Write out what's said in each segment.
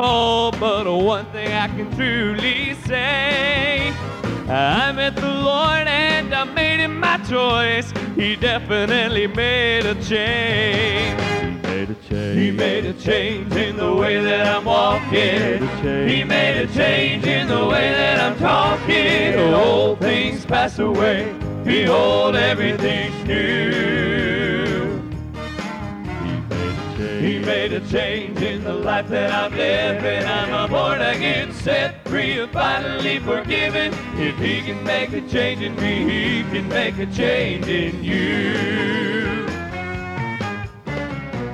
But one thing I can truly say. I met the Lord and I made him my choice. He definitely made a change. Made a change. He made a change in the way that I'm walking. He made a change in the way that I'm talking. Old things pass away. Behold, everything's new. Made a change in the life that I'm living. I'm a born again, set free, and finally forgiven. If he can make a change in me, he can make a change in you.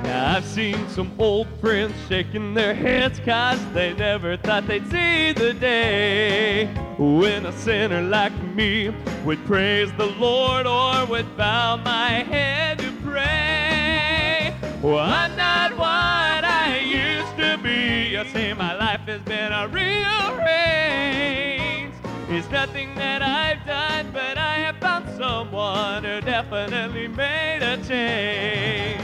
Now, I've seen some old friends shaking their heads cause they never thought they'd see the day when a sinner like me would praise the Lord or would bow my head to pray. Well, I'm not It's nothing that I've done, but I have found someone who definitely made a change.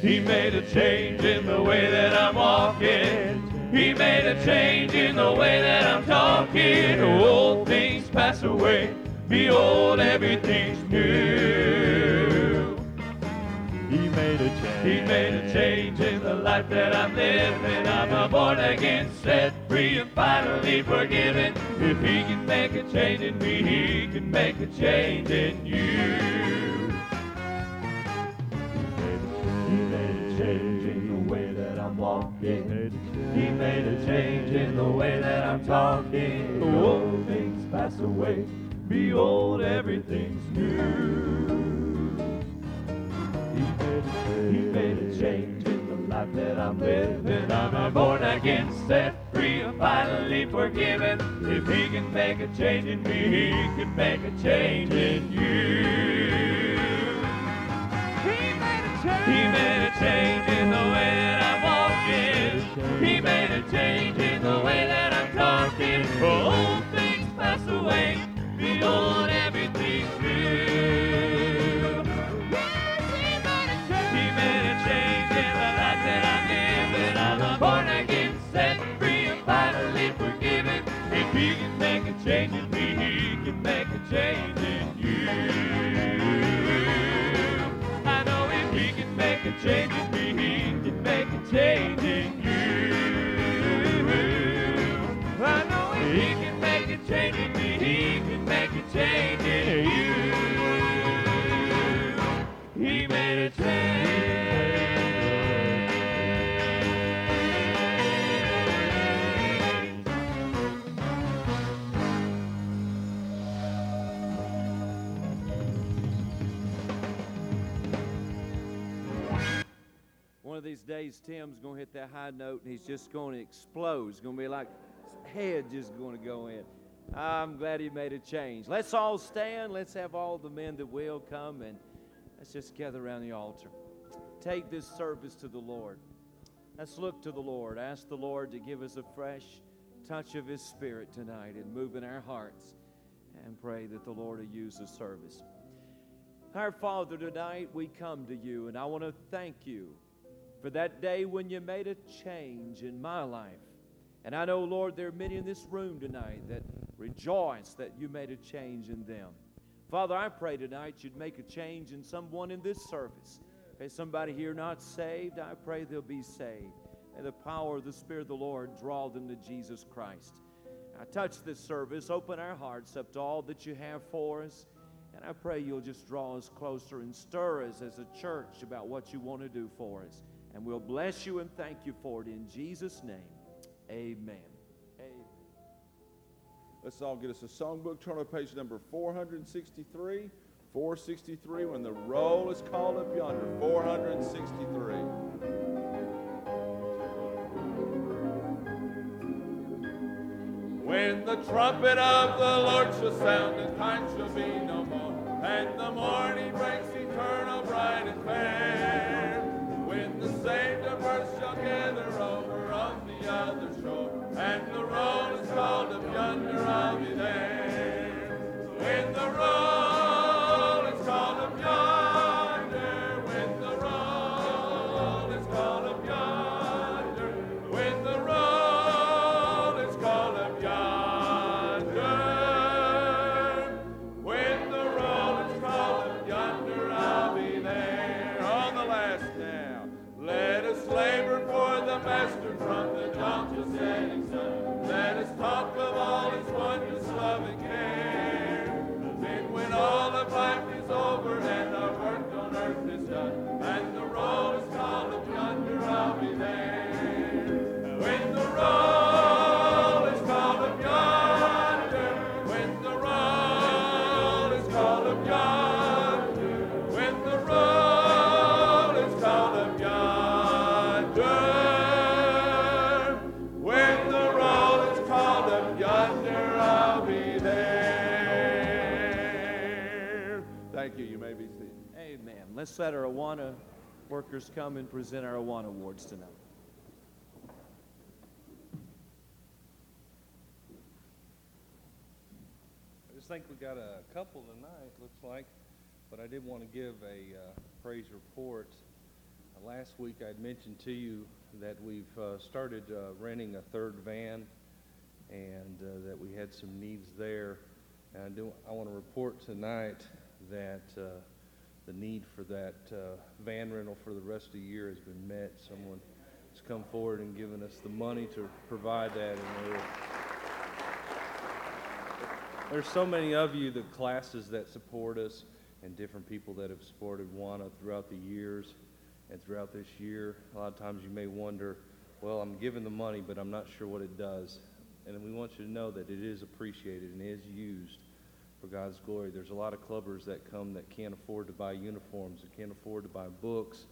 He made a change in the way that I'm walking. He made a change in the way that I'm talking. Old things pass away. Behold, everything's new. He made a change. He made a change in the life that I'm living. I'm a born again, set free, and finally forgiven. If he can make a change in me, he can make a change in you. He made a change in the way that I'm walking. He made a change in the way that I'm talking. The Old things pass away. Behold, everything's new. He made a change in the life that I'm living. I'm born again, set free, finally forgiven. If he can make a change in me, he can make a change in you. He made a change. He made a change in the way that I'm walking. He made a change in the way that I'm talking. Old oh. Can make change in me, he can make a change in you. I know if he can make a change in me, can make a change in you. I know if he can make a change Tim's going to hit that high note and he's just going to explode. It's going to be like head just going to go in. I'm glad he made a change. Let's all stand. Let's have all the men that will come and let's just gather around the altar. Take this service to the Lord. Let's look to the Lord. Ask the Lord to give us a fresh touch of His Spirit tonight and move in our hearts and pray that the Lord will use the service. Our Father, tonight we come to you, and I want to thank you for that day when you made a change in my life. And I know, Lord, there are many in this room tonight that rejoice that you made a change in them. Father, I pray tonight you'd make a change in someone in this service. If somebody here not saved, I pray they'll be saved. And the power of the Spirit of the Lord draw them to Jesus Christ. I touch this service, open our hearts up to all that you have for us. And I pray you'll just draw us closer and stir us as a church about what you want to do for us. And we'll bless you and thank you for it in Jesus' name. Amen. Amen. Let's all get us a songbook. Turn to page number 463. 463, when the roll is called up yonder. 463. When the trumpet of the Lord shall sound, and time shall be no more, and the morning breaks eternal, bright and fair. Saved of earth shall gather over on the other shore, and the roll is called up yonder, I'll be there. Let's let our Awana workers come and present our Awana awards tonight. I just think we got a couple tonight, looks like, but I did want to give a uh, praise report. Uh, last week I'd mentioned to you that we've uh, started uh, renting a third van and uh, that we had some needs there. And I, do, I want to report tonight that uh, the need for that uh, van rental for the rest of the year has been met. Someone has come forward and given us the money to provide that, and there's so many of you, the classes that support us, and different people that have supported Awana throughout the years and throughout this year. A lot of times you may wonder, well, I'm giving the money, but I'm not sure what it does. And we want you to know that it is appreciated and is used for God's glory. There's a lot of clubbers that come that can't afford to buy uniforms, that can't afford to buy books,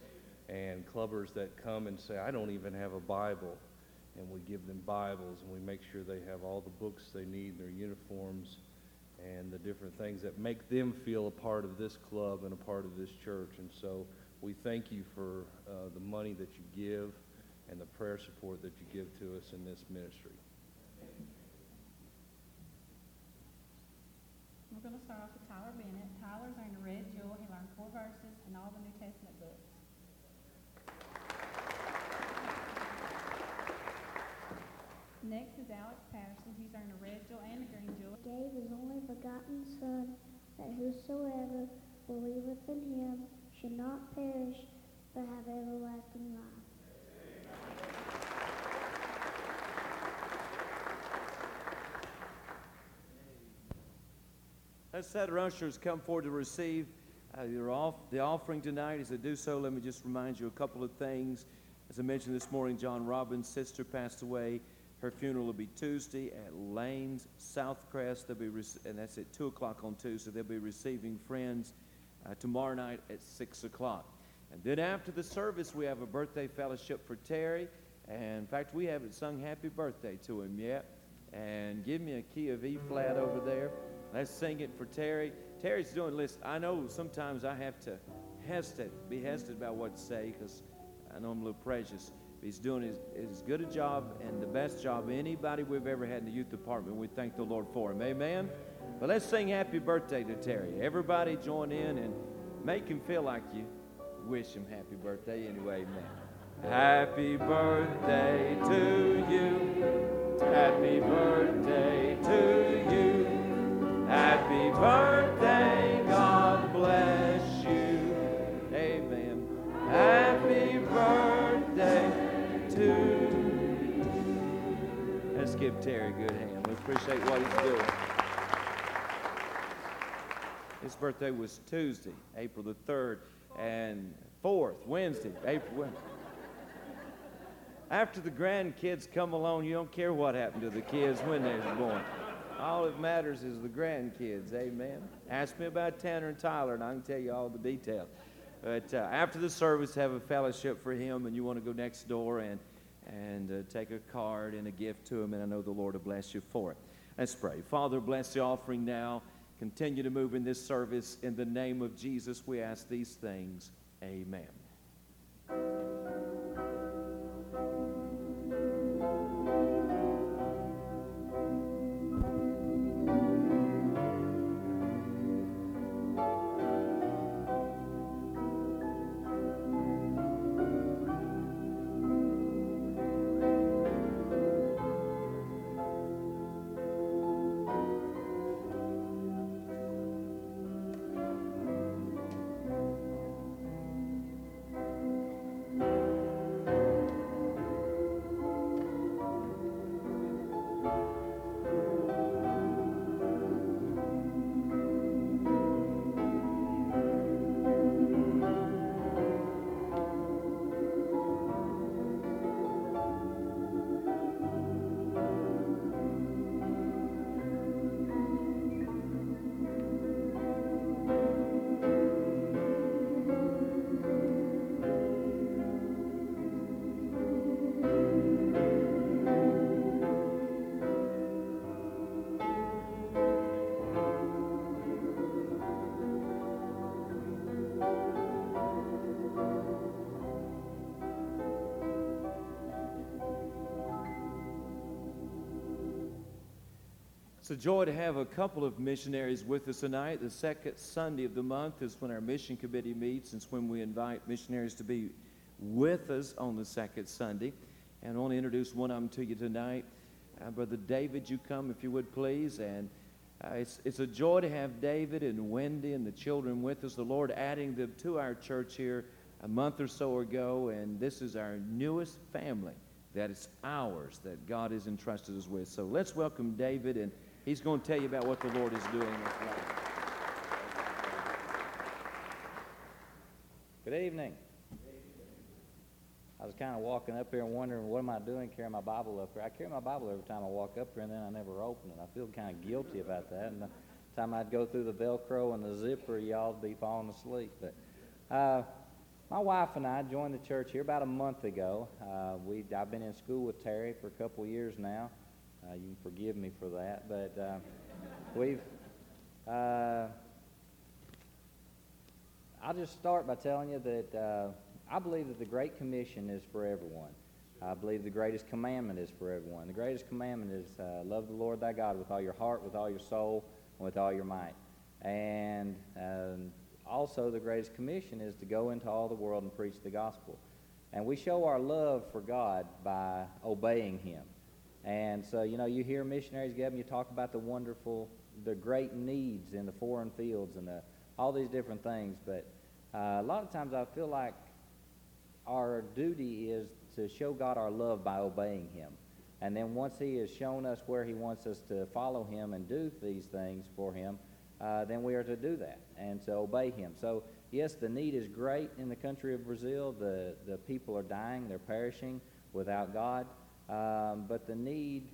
and clubbers that come and say, I don't even have a Bible. And we give them Bibles, and we make sure they have all the books they need, their uniforms, and the different things that make them feel a part of this club and a part of this church. And so we thank you for uh, the money that you give and the prayer support that you give to us in this ministry. We're going to start off with Tyler Bennett. Tyler's earned a red jewel. He learned four verses and all the New Testament books. Next is Alex Patterson. He's earned a red jewel and a green jewel. Gave his only begotten Son, that whosoever believeth in him should not perish, but have everlasting life. Let's let our ushers come forward to receive uh, off, the offering tonight. As they do so, let me just remind you a couple of things. As I mentioned this morning, John Robbins' sister passed away. Her funeral will be Tuesday at Lanes Southcrest. They'll be and that's at 2 o'clock on Tuesday. They'll be receiving friends uh, tomorrow night at 6 o'clock. And then after the service, we have a birthday fellowship for Terry. And in fact, we haven't sung happy birthday to him yet. And give me a key of E flat over there. Let's sing it for Terry. Terry's doing list. I know sometimes I have to hesitate, be hesitant about what to say because I know I'm a little precious. But He's doing as, as good a job and the best job anybody we've ever had in the youth department. We thank the Lord for him. Amen. But let's sing happy birthday to Terry. Everybody join in and make him feel like you wish him happy birthday anyway. Amen. Happy birthday to you. Happy birthday to you. Happy birthday. God bless you. Amen. Happy birthday to. Let's give Terry a good hand. We appreciate what he's doing. His birthday was Tuesday, April the 3rd, and 4th, Wednesday, April. After the grandkids come along, you don't care what happened to the kids when they were born. All that matters is the grandkids, amen. Ask me about Tanner and Tyler, and I can tell you all the details. But uh, after the service, have a fellowship for him, and you want to go next door and, and uh, take a card and a gift to him, and I know the Lord will bless you for it. Let's pray. Father, bless the offering now. Continue to move in this service. In the name of Jesus, we ask these things. Amen. It's a joy to have a couple of missionaries with us tonight. The second Sunday of the month is when our mission committee meets. and It's when we invite missionaries to be with us on the second Sunday. And I want to introduce one of them to you tonight. Uh, Brother David, you come if you would please. And uh, it's, it's a joy to have David and Wendy and the children with us. The Lord adding them to our church here a month or so ago. And this is our newest family that is ours that God has entrusted us with. So let's welcome David and He's going to tell you about what the Lord is doing in his life. Good evening. I was kind of walking up here and wondering, what am I doing carrying my Bible up here? I carry my Bible every time I walk up here, and then I never open it. I feel kind of guilty about that. And the time I'd go through the Velcro and the zipper, y'all'd be falling asleep. But uh, my wife and I joined the church here about a month ago. Uh, we I've been in school with Terry for a couple years now. Uh, you can forgive me for that, but uh, we've. Uh, I'll just start by telling you that uh, I believe that the Great Commission is for everyone. I believe the greatest commandment is for everyone. The greatest commandment is uh, love the Lord thy God with all your heart, with all your soul, and with all your might. And um, also, the greatest commission is to go into all the world and preach the gospel. And we show our love for God by obeying Him. And so, you know, you hear missionaries get you talk about the wonderful, the great needs in the foreign fields and the, all these different things. But uh, a lot of times I feel like our duty is to show God our love by obeying Him. And then once He has shown us where He wants us to follow Him and do these things for Him, uh, then we are to do that and to obey Him. So, yes, the need is great in the country of Brazil. The, the people are dying, they're perishing without God. Um, but the need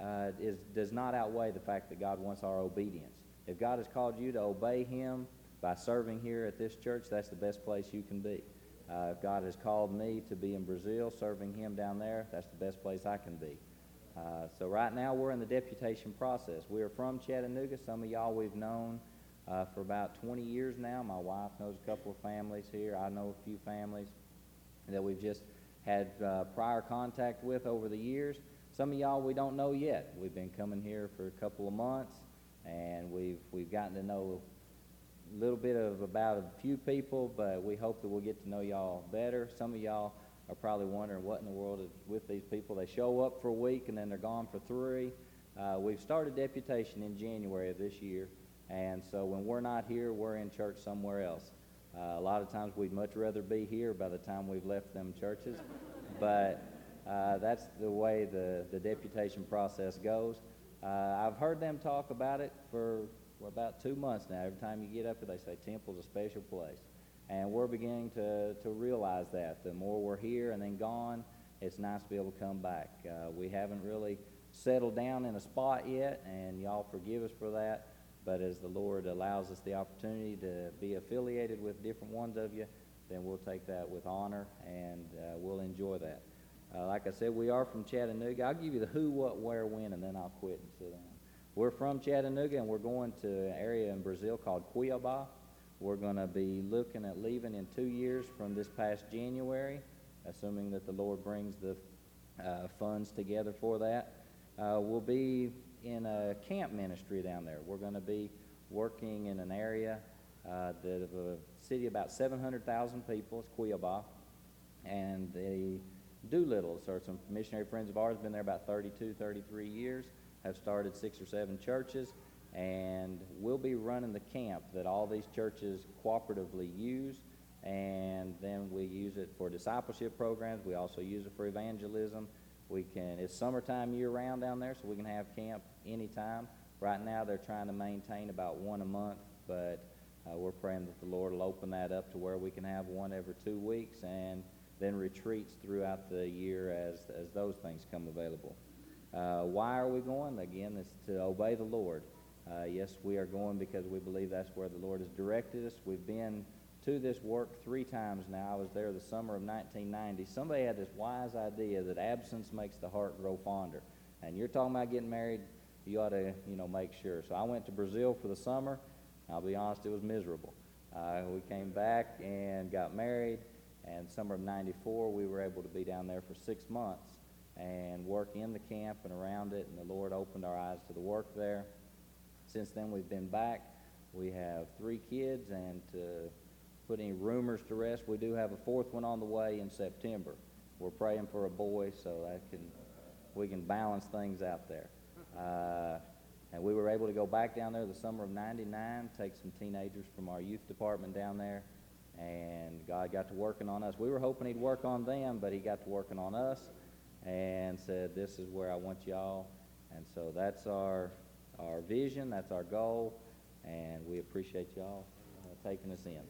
uh, is, does not outweigh the fact that God wants our obedience. If God has called you to obey Him by serving here at this church, that's the best place you can be. Uh, if God has called me to be in Brazil serving Him down there, that's the best place I can be. Uh, so right now we're in the deputation process. We are from Chattanooga. Some of y'all we've known uh, for about 20 years now. My wife knows a couple of families here. I know a few families that we've just had uh, prior contact with over the years. Some of y'all we don't know yet. We've been coming here for a couple of months, and we've we've gotten to know a little bit of about a few people, but we hope that we'll get to know y'all better. Some of y'all are probably wondering what in the world is with these people. They show up for a week and then they're gone for three. Uh, we've started deputation in January of this year, and so when we're not here, we're in church somewhere else. Uh, a lot of times we'd much rather be here by the time we've left them churches, but uh, that's the way the, the deputation process goes. Uh, I've heard them talk about it for well, about two months now. Every time you get up here, they say temple's a special place. And we're beginning to, to realize that. The more we're here and then gone, it's nice to be able to come back. Uh, we haven't really settled down in a spot yet, and y'all forgive us for that. But as the Lord allows us the opportunity to be affiliated with different ones of you, then we'll take that with honor and uh, we'll enjoy that. Uh, like I said, we are from Chattanooga. I'll give you the who, what, where, when, and then I'll quit and sit down. We're from Chattanooga and we're going to an area in Brazil called Cuiabá. We're going to be looking at leaving in two years from this past January, assuming that the Lord brings the uh, funds together for that. Uh, we'll be in a camp ministry down there. We're going to be working in an area uh, that of a city about 700,000 people. It's Cuiabá. And the Doolittles are some missionary friends of ours, been there about 32, 33 years, have started six or seven churches, and we'll be running the camp that all these churches cooperatively use. And then we use it for discipleship programs. We also use it for evangelism. We can, it's summertime year round down there, so we can have camp anytime. Right now, they're trying to maintain about one a month, but uh, we're praying that the Lord will open that up to where we can have one every two weeks and then retreats throughout the year as, as those things come available. Uh, why are we going? Again, it's to obey the Lord. Uh, yes, we are going because we believe that's where the Lord has directed us. We've been to this work three times now. I was there the summer of 1990. Somebody had this wise idea that absence makes the heart grow fonder. And you're talking about getting married, you ought to, you know, make sure. So I went to Brazil for the summer. I'll be honest, it was miserable. Uh, we came back and got married, and summer of 94, we were able to be down there for six months. and work in the camp and around it, and the Lord opened our eyes to the work there. Since then, we've been back. We have three kids, and to put any rumors to rest, we do have a fourth one on the way in September. We're praying for a boy, so that can we can balance things out there. Uh, and we were able to go back down there the summer of '99, take some teenagers from our youth department down there, and God got to working on us. We were hoping He'd work on them, but He got to working on us, and said, "This is where I want y'all." And so that's our our vision, that's our goal, and we appreciate y'all uh, taking us in.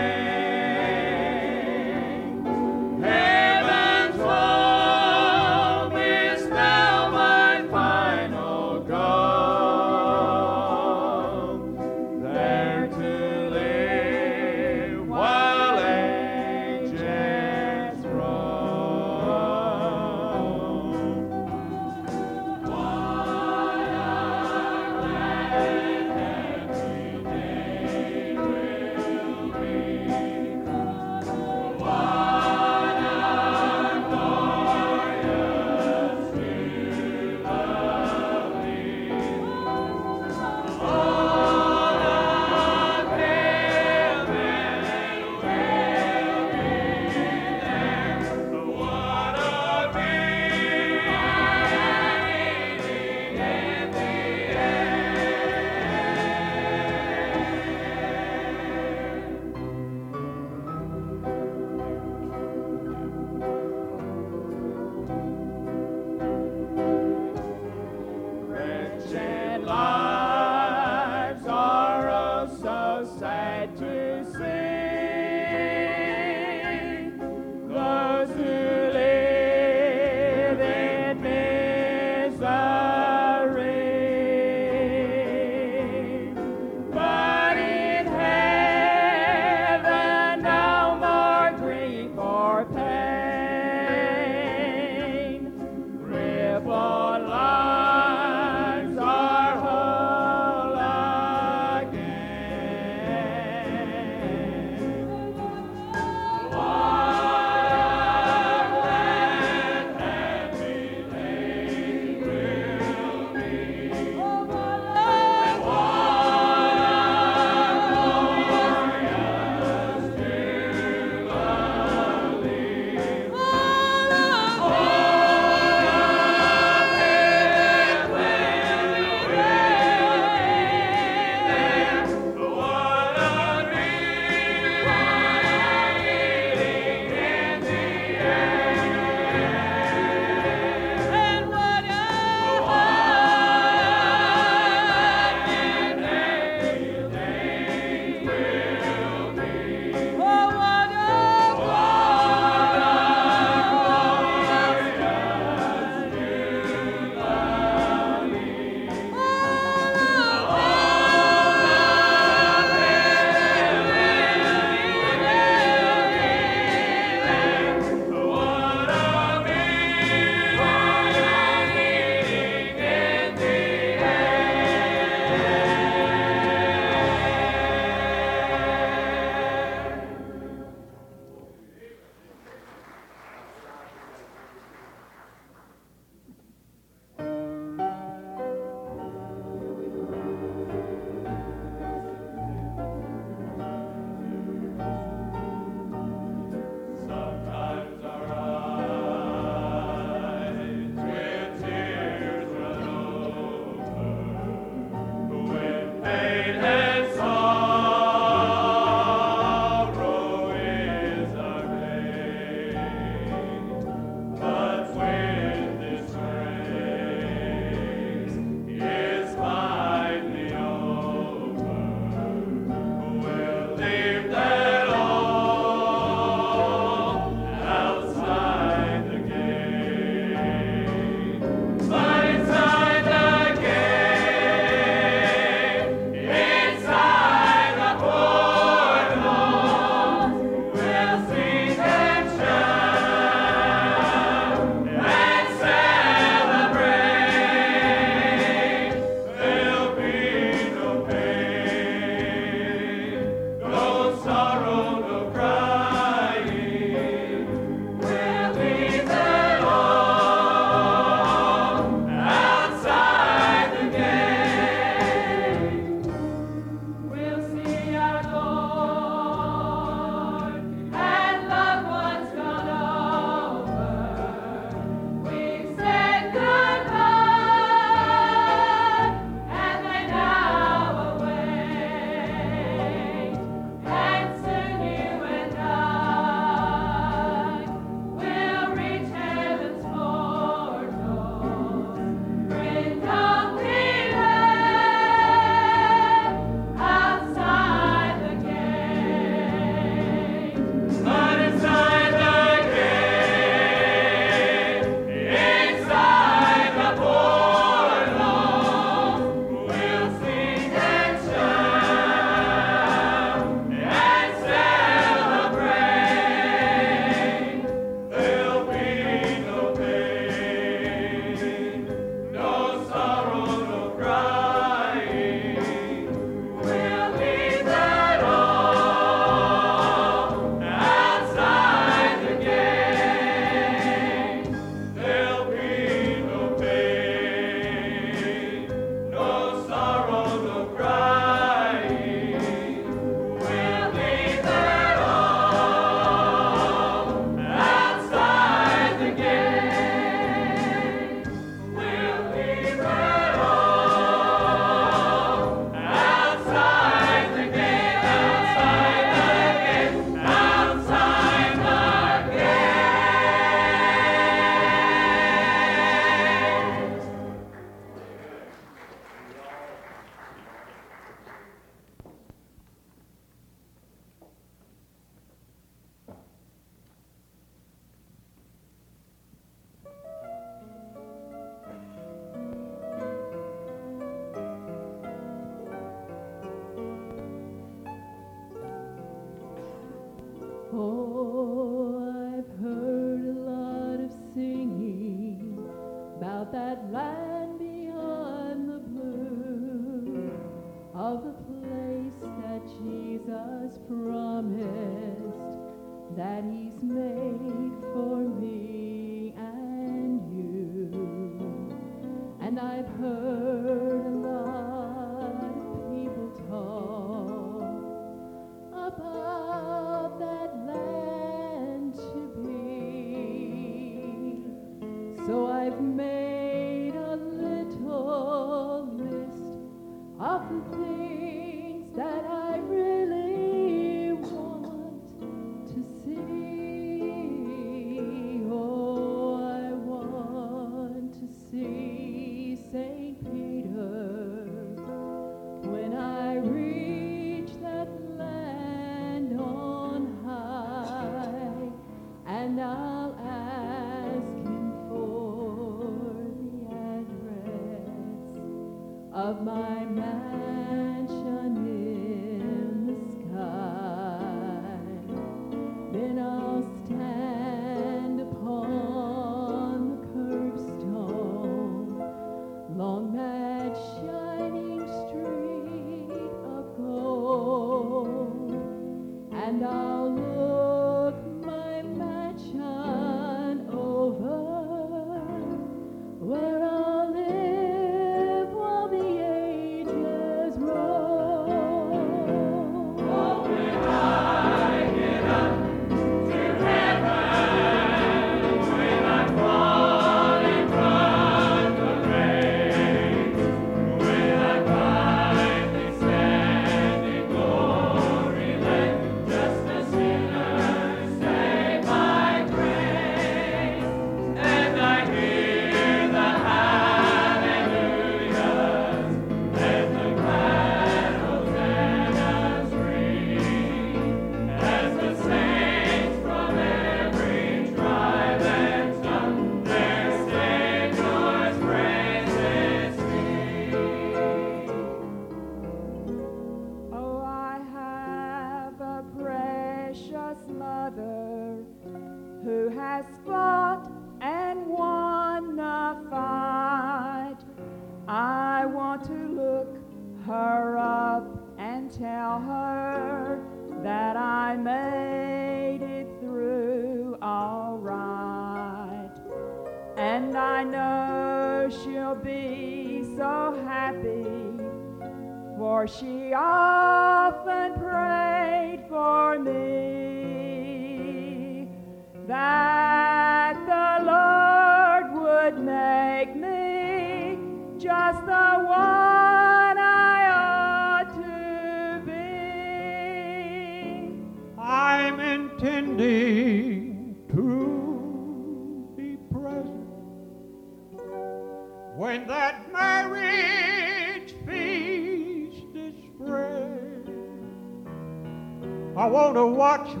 Want to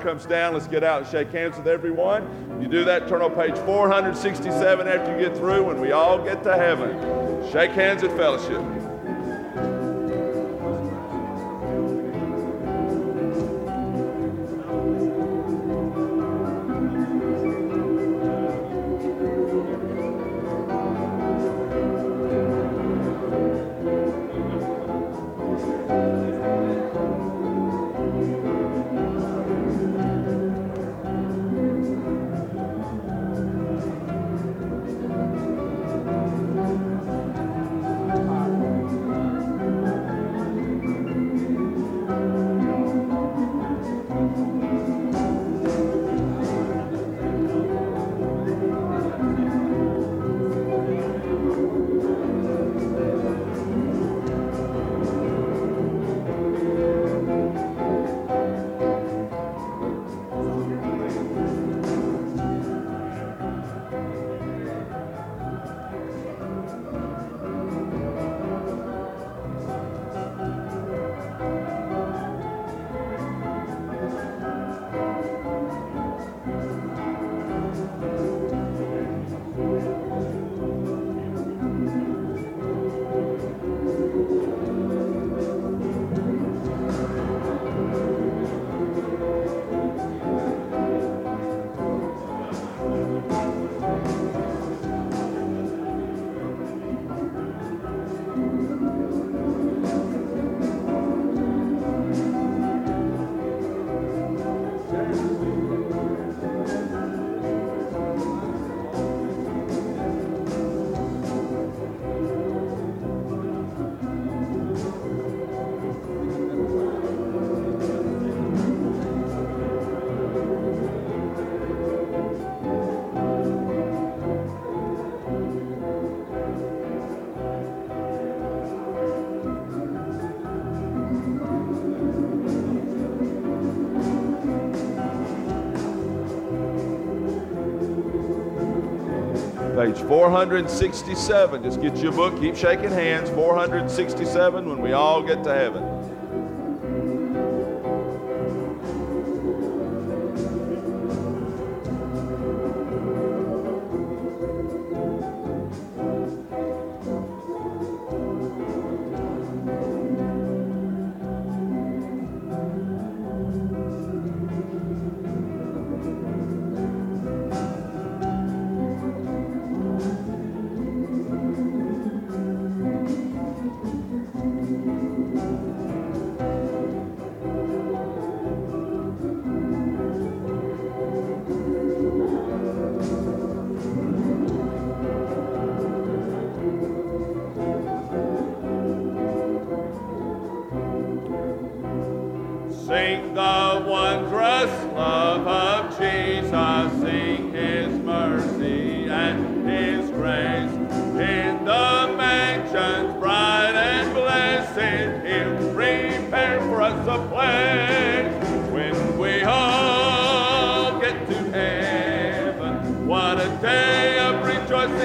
comes down, let's get out and shake hands with everyone. You do that, turn on page 467 after you get through when we all get to heaven. Shake hands at fellowship. 467. Just get you a book, keep shaking hands. 467 when we all get to heaven.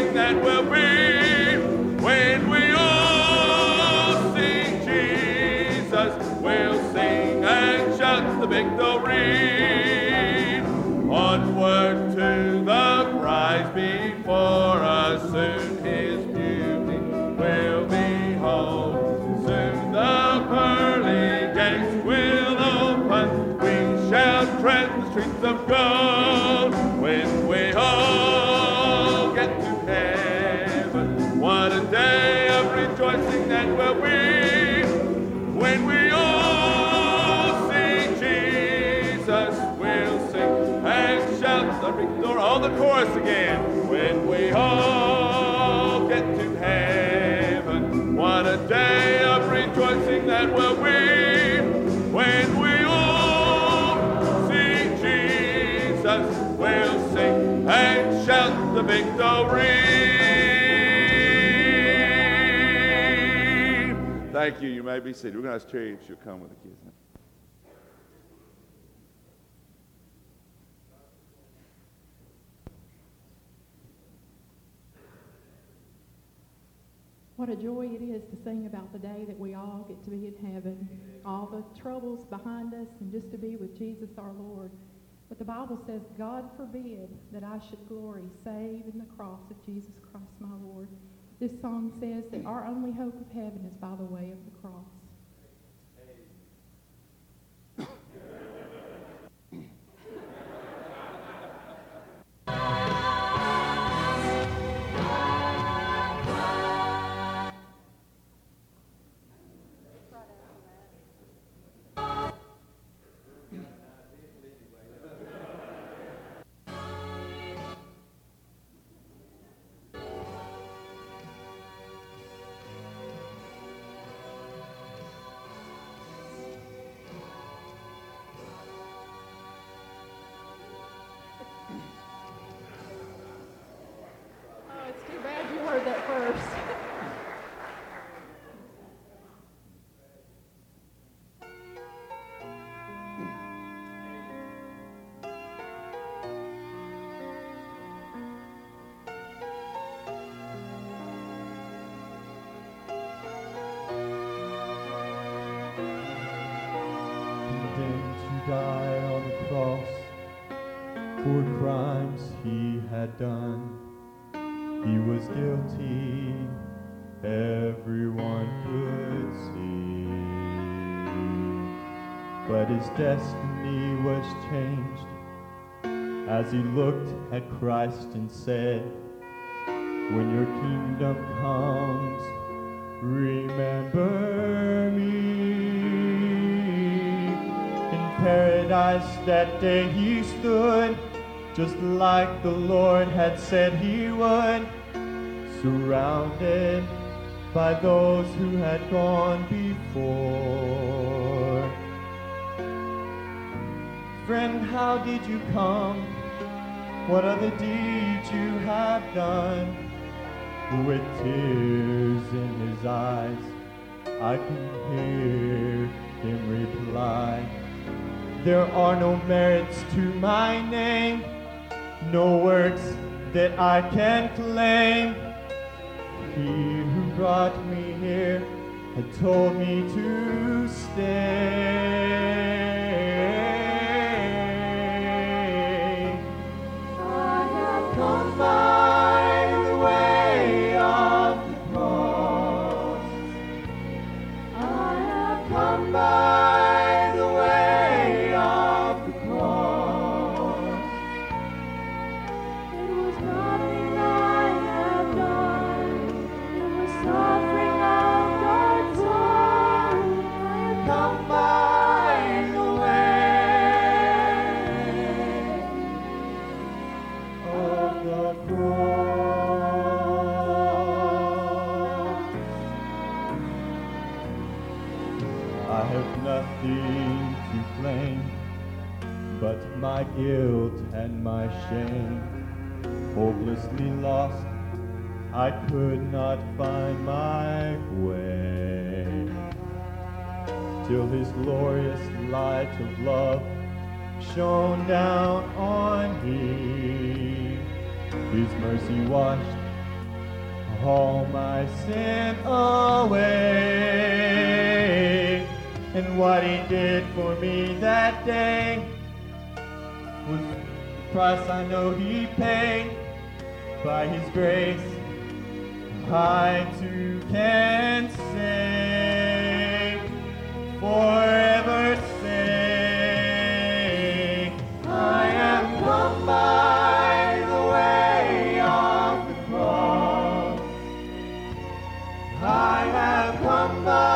That will be all get to heaven, what a day of rejoicing that will be when we all see Jesus. We'll sing and shout the victory. Thank you. You may be seated. We're going to ask Terry if she'll come with the kids What a joy it is to sing about the day that we all get to be in heaven, all the troubles behind us, and just to be with Jesus our Lord. But the Bible says, God forbid that I should glory save in the cross of Jesus Christ my Lord. This song says that our only hope of heaven is by the way of the cross. Oh, his destiny was changed as he looked at Christ and said, When your kingdom comes, remember me. In paradise that day he stood, just like the Lord had said he would, surrounded by those who had gone before. Friend, how did you come? What other the deeds you have done? With tears in his eyes, I can hear him reply. There are no merits to my name, no works that I can claim. He who brought me here had told me to stay. Guilt and my shame, hopelessly lost, I could not find my way. Till his glorious light of love shone down on me. His mercy washed all my sin away. And what he did for me that day price I know he paid. By his grace, I too can say, forever say, I am come by the way of the cross. I have come by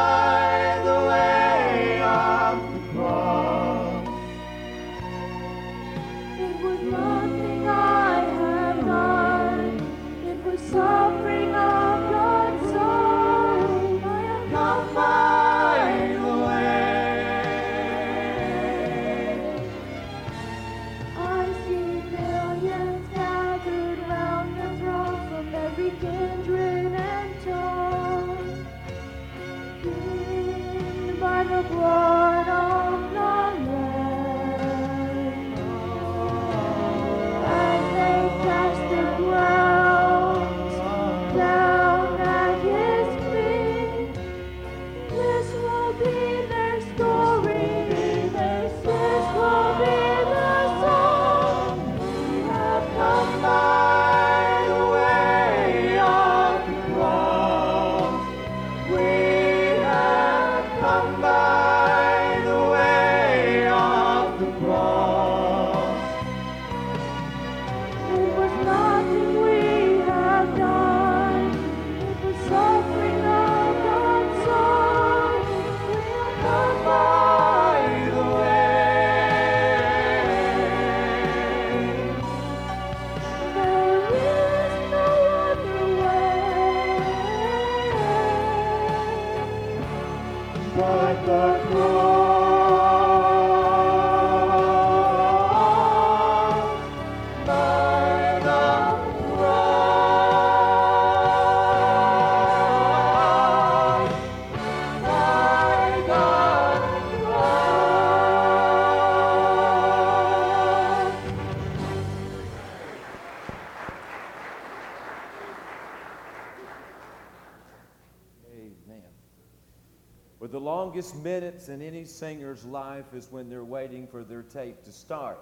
longest minutes in any singer's life is when they're waiting for their tape to start.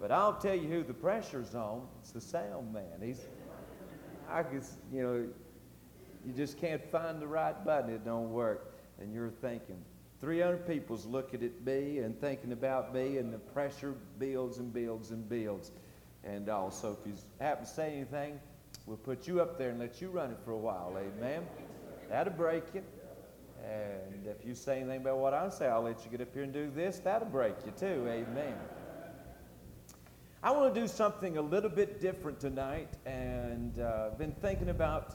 But I'll tell you who the pressure's on. It's the sound man. He's, I guess, you know, you just can't find the right button. It don't work. And you're thinking, 300 people's looking at me and thinking about me, and the pressure builds and builds and builds. And also, if you happen to say anything, we'll put you up there and let you run it for a while. Amen. That'll break you. And if you say anything about what I say, I'll let you get up here and do this. That'll break you too. Amen. I want to do something a little bit different tonight, and uh, I've been thinking about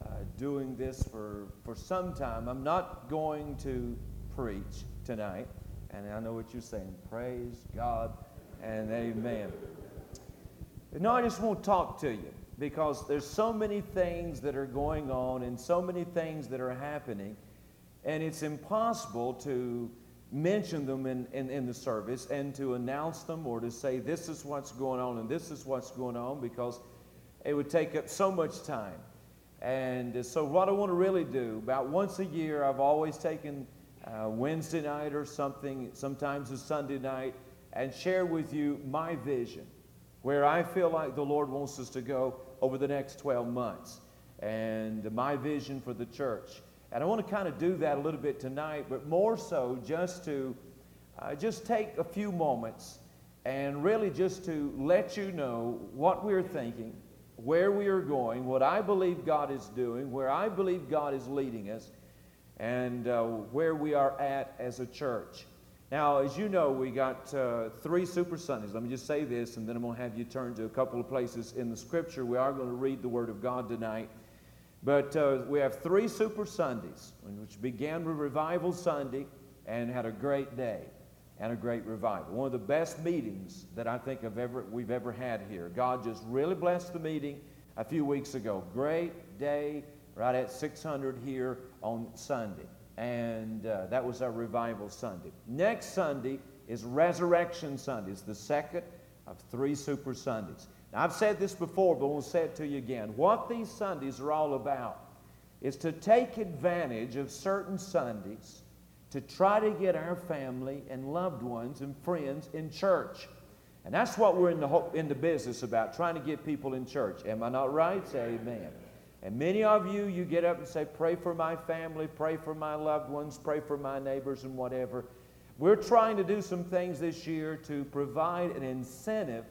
uh, doing this for, for some time. I'm not going to preach tonight, and I know what you're saying. Praise God and amen. No, I just want to talk to you because there's so many things that are going on and so many things that are happening, and it's impossible to mention them in, in, in the service and to announce them or to say this is what's going on and this is what's going on because it would take up so much time. And so, what I want to really do, about once a year, I've always taken uh, Wednesday night or something, sometimes a Sunday night, and share with you my vision, where I feel like the Lord wants us to go over the next 12 months, and my vision for the church. And I want to kind of do that a little bit tonight, but more so just to uh, just take a few moments and really just to let you know what we're thinking, where we are going, what I believe God is doing, where I believe God is leading us, and uh, where we are at as a church. Now, as you know, we got uh, three Super Sundays. Let me just say this, and then I'm going to have you turn to a couple of places in the Scripture. We are going to read the Word of God tonight. But uh, we have three Super Sundays, which began with Revival Sunday and had a great day. and a great revival. One of the best meetings that I think of ever, we've ever had here. God just really blessed the meeting a few weeks ago. Great day, right at 600 here on Sunday. And uh, that was our revival Sunday. Next Sunday is Resurrection Sunday. It's the second of three Super Sundays. Now, I've said this before, but we'll say it to you again. What these Sundays are all about is to take advantage of certain Sundays to try to get our family and loved ones and friends in church. And that's what we're in the, in the business about, trying to get people in church. Am I not right? Say amen. And many of you, you get up and say, Pray for my family, pray for my loved ones, pray for my neighbors, and whatever. We're trying to do some things this year to provide an incentive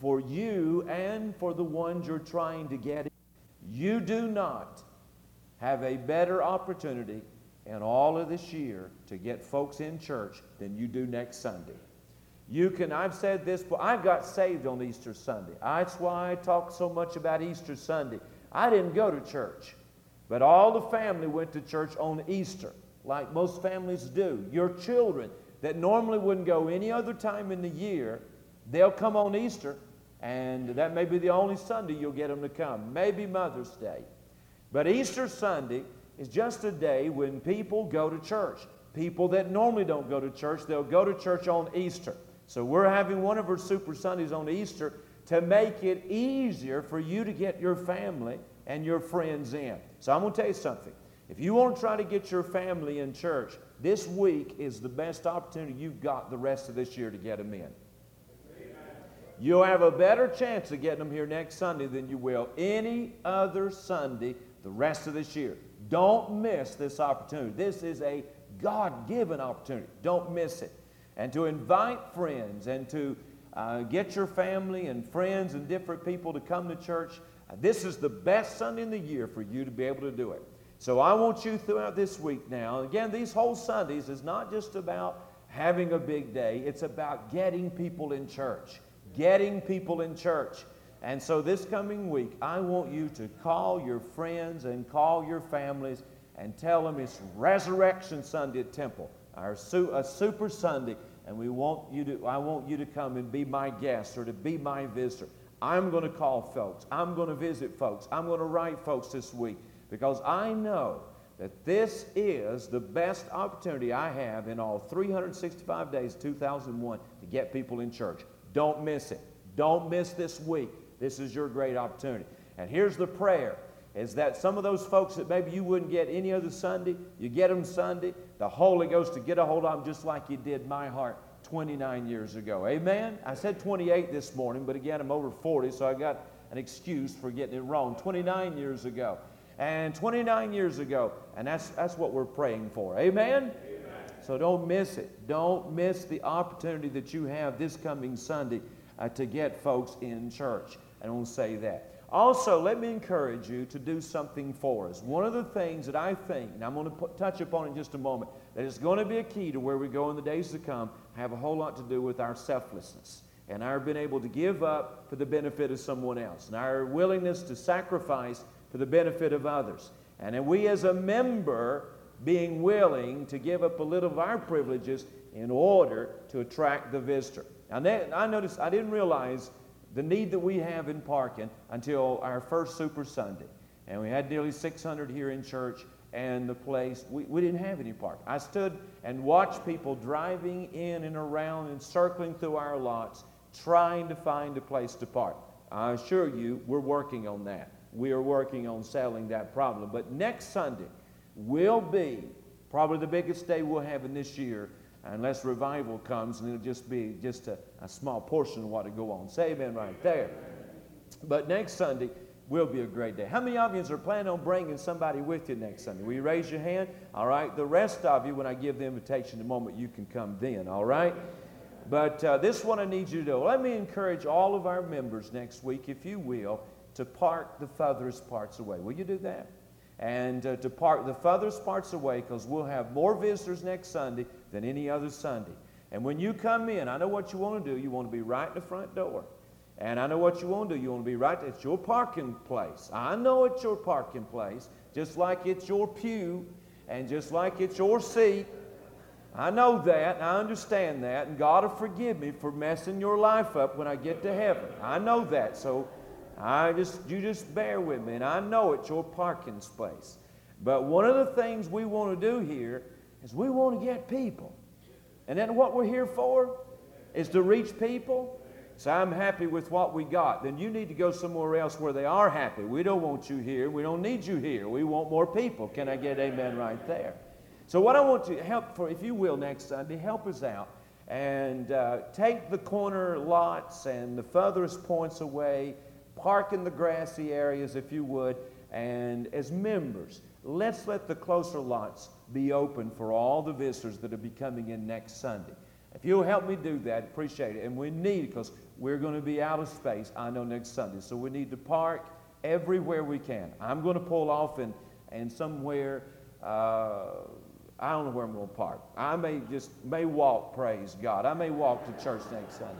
for you and for the ones you're trying to get. You do not have a better opportunity in all of this year to get folks in church than you do next Sunday. You can, I've said this, but I got saved on Easter Sunday. That's why I talk so much about Easter Sunday. I didn't go to church, but all the family went to church on Easter, like most families do. Your children that normally wouldn't go any other time in the year, they'll come on Easter, and that may be the only Sunday you'll get them to come. Maybe Mother's Day. But Easter Sunday is just a day when people go to church. People that normally don't go to church, they'll go to church on Easter. So we're having one of our Super Sundays on Easter to make it easier for you to get your family and your friends in. So I'm going to tell you something. If you want to try to get your family in church, this week is the best opportunity you've got the rest of this year to get them in. You'll have a better chance of getting them here next Sunday than you will any other Sunday the rest of this year. Don't miss this opportunity. This is a God given opportunity. Don't miss it. And to invite friends and to uh, get your family and friends and different people to come to church, uh, this is the best Sunday in the year for you to be able to do it. So I want you throughout this week now, again, these whole Sundays is not just about having a big day, it's about getting people in church. Getting people in church. And so this coming week, I want you to call your friends and call your families and tell them it's Resurrection Sunday at Temple, our su- a Super Sunday, and we want you to, I want you to come and be my guest or to be my visitor. I'm going to call folks. I'm going to visit folks. I'm going to write folks this week because I know that this is the best opportunity I have in all 365 days, 2001, to get people in church. Don't miss it. Don't miss this week. This is your great opportunity. And here's the prayer is that some of those folks that maybe you wouldn't get any other Sunday, you get them Sunday, the Holy Ghost to get a hold of them just like you did my heart 29 years ago. Amen? I said 28 this morning, but again, I'm over 40, so I got an excuse for getting it wrong. 29 years ago. And 29 years ago. And that's, that's what we're praying for. Amen? So don't miss it. Don't miss the opportunity that you have this coming Sunday uh, to get folks in church. I don't say that. Also, let me encourage you to do something for us. One of the things that I think, and I'm going to put, touch upon in just a moment, that is going to be a key to where we go in the days to come, have a whole lot to do with our selflessness and our being able to give up for the benefit of someone else, and our willingness to sacrifice for the benefit of others. And we as a member being willing to give up a little of our privileges in order to attract the visitor. Now, I noticed, I didn't realize the need that we have in parking until our first Super Sunday. And we had nearly 600 here in church, and the place, we, we didn't have any parking. I stood and watched people driving in and around and circling through our lots, trying to find a place to park. I assure you, we're working on that. We are working on settling that problem. But next Sunday will be probably the biggest day we'll have in this year unless revival comes and it'll just be just a, a small portion of what will go on. Say amen right there. But next Sunday will be a great day. How many of you are planning on bringing somebody with you next Sunday? Will you raise your hand? All right. The rest of you, when I give the invitation, the moment you can come then. All right. But uh, this one I need you to do. Let me encourage all of our members next week, if you will, to park the furthest parts away. Will you do that? And uh, to park the furthest parts away because we'll have more visitors next Sunday than any other Sunday. And when you come in, I know what you want to do. You want to be right in the front door. And I know what you want to do. You want to be right, it's your parking place. I know it's your parking place, just like it's your pew and just like it's your seat. I know that, I understand that, and God will forgive me for messing your life up when I get to heaven. I know that, so I just you just bear with me, and I know it's your parking space. But one of the things we want to do here is we want to get people. And then what we're here for is to reach people. So I'm happy with what we got. Then you need to go somewhere else where they are happy. We don't want you here. We don't need you here. We want more people. Can I get amen right there? So what I want to help for, if you will, next Sunday, help us out and uh, take the corner lots and the furthest points away, park in the grassy areas if you would, and as members, let's let the closer lots be open for all the visitors that will be coming in next Sunday. If you'll help me do that, appreciate it. And we need it because we're going to be out of space, I know, next Sunday. So we need to park everywhere we can. I'm going to pull off and, and somewhere, uh, I don't know where I'm going to park. I may just, may walk, praise God. I may walk to church next Sunday.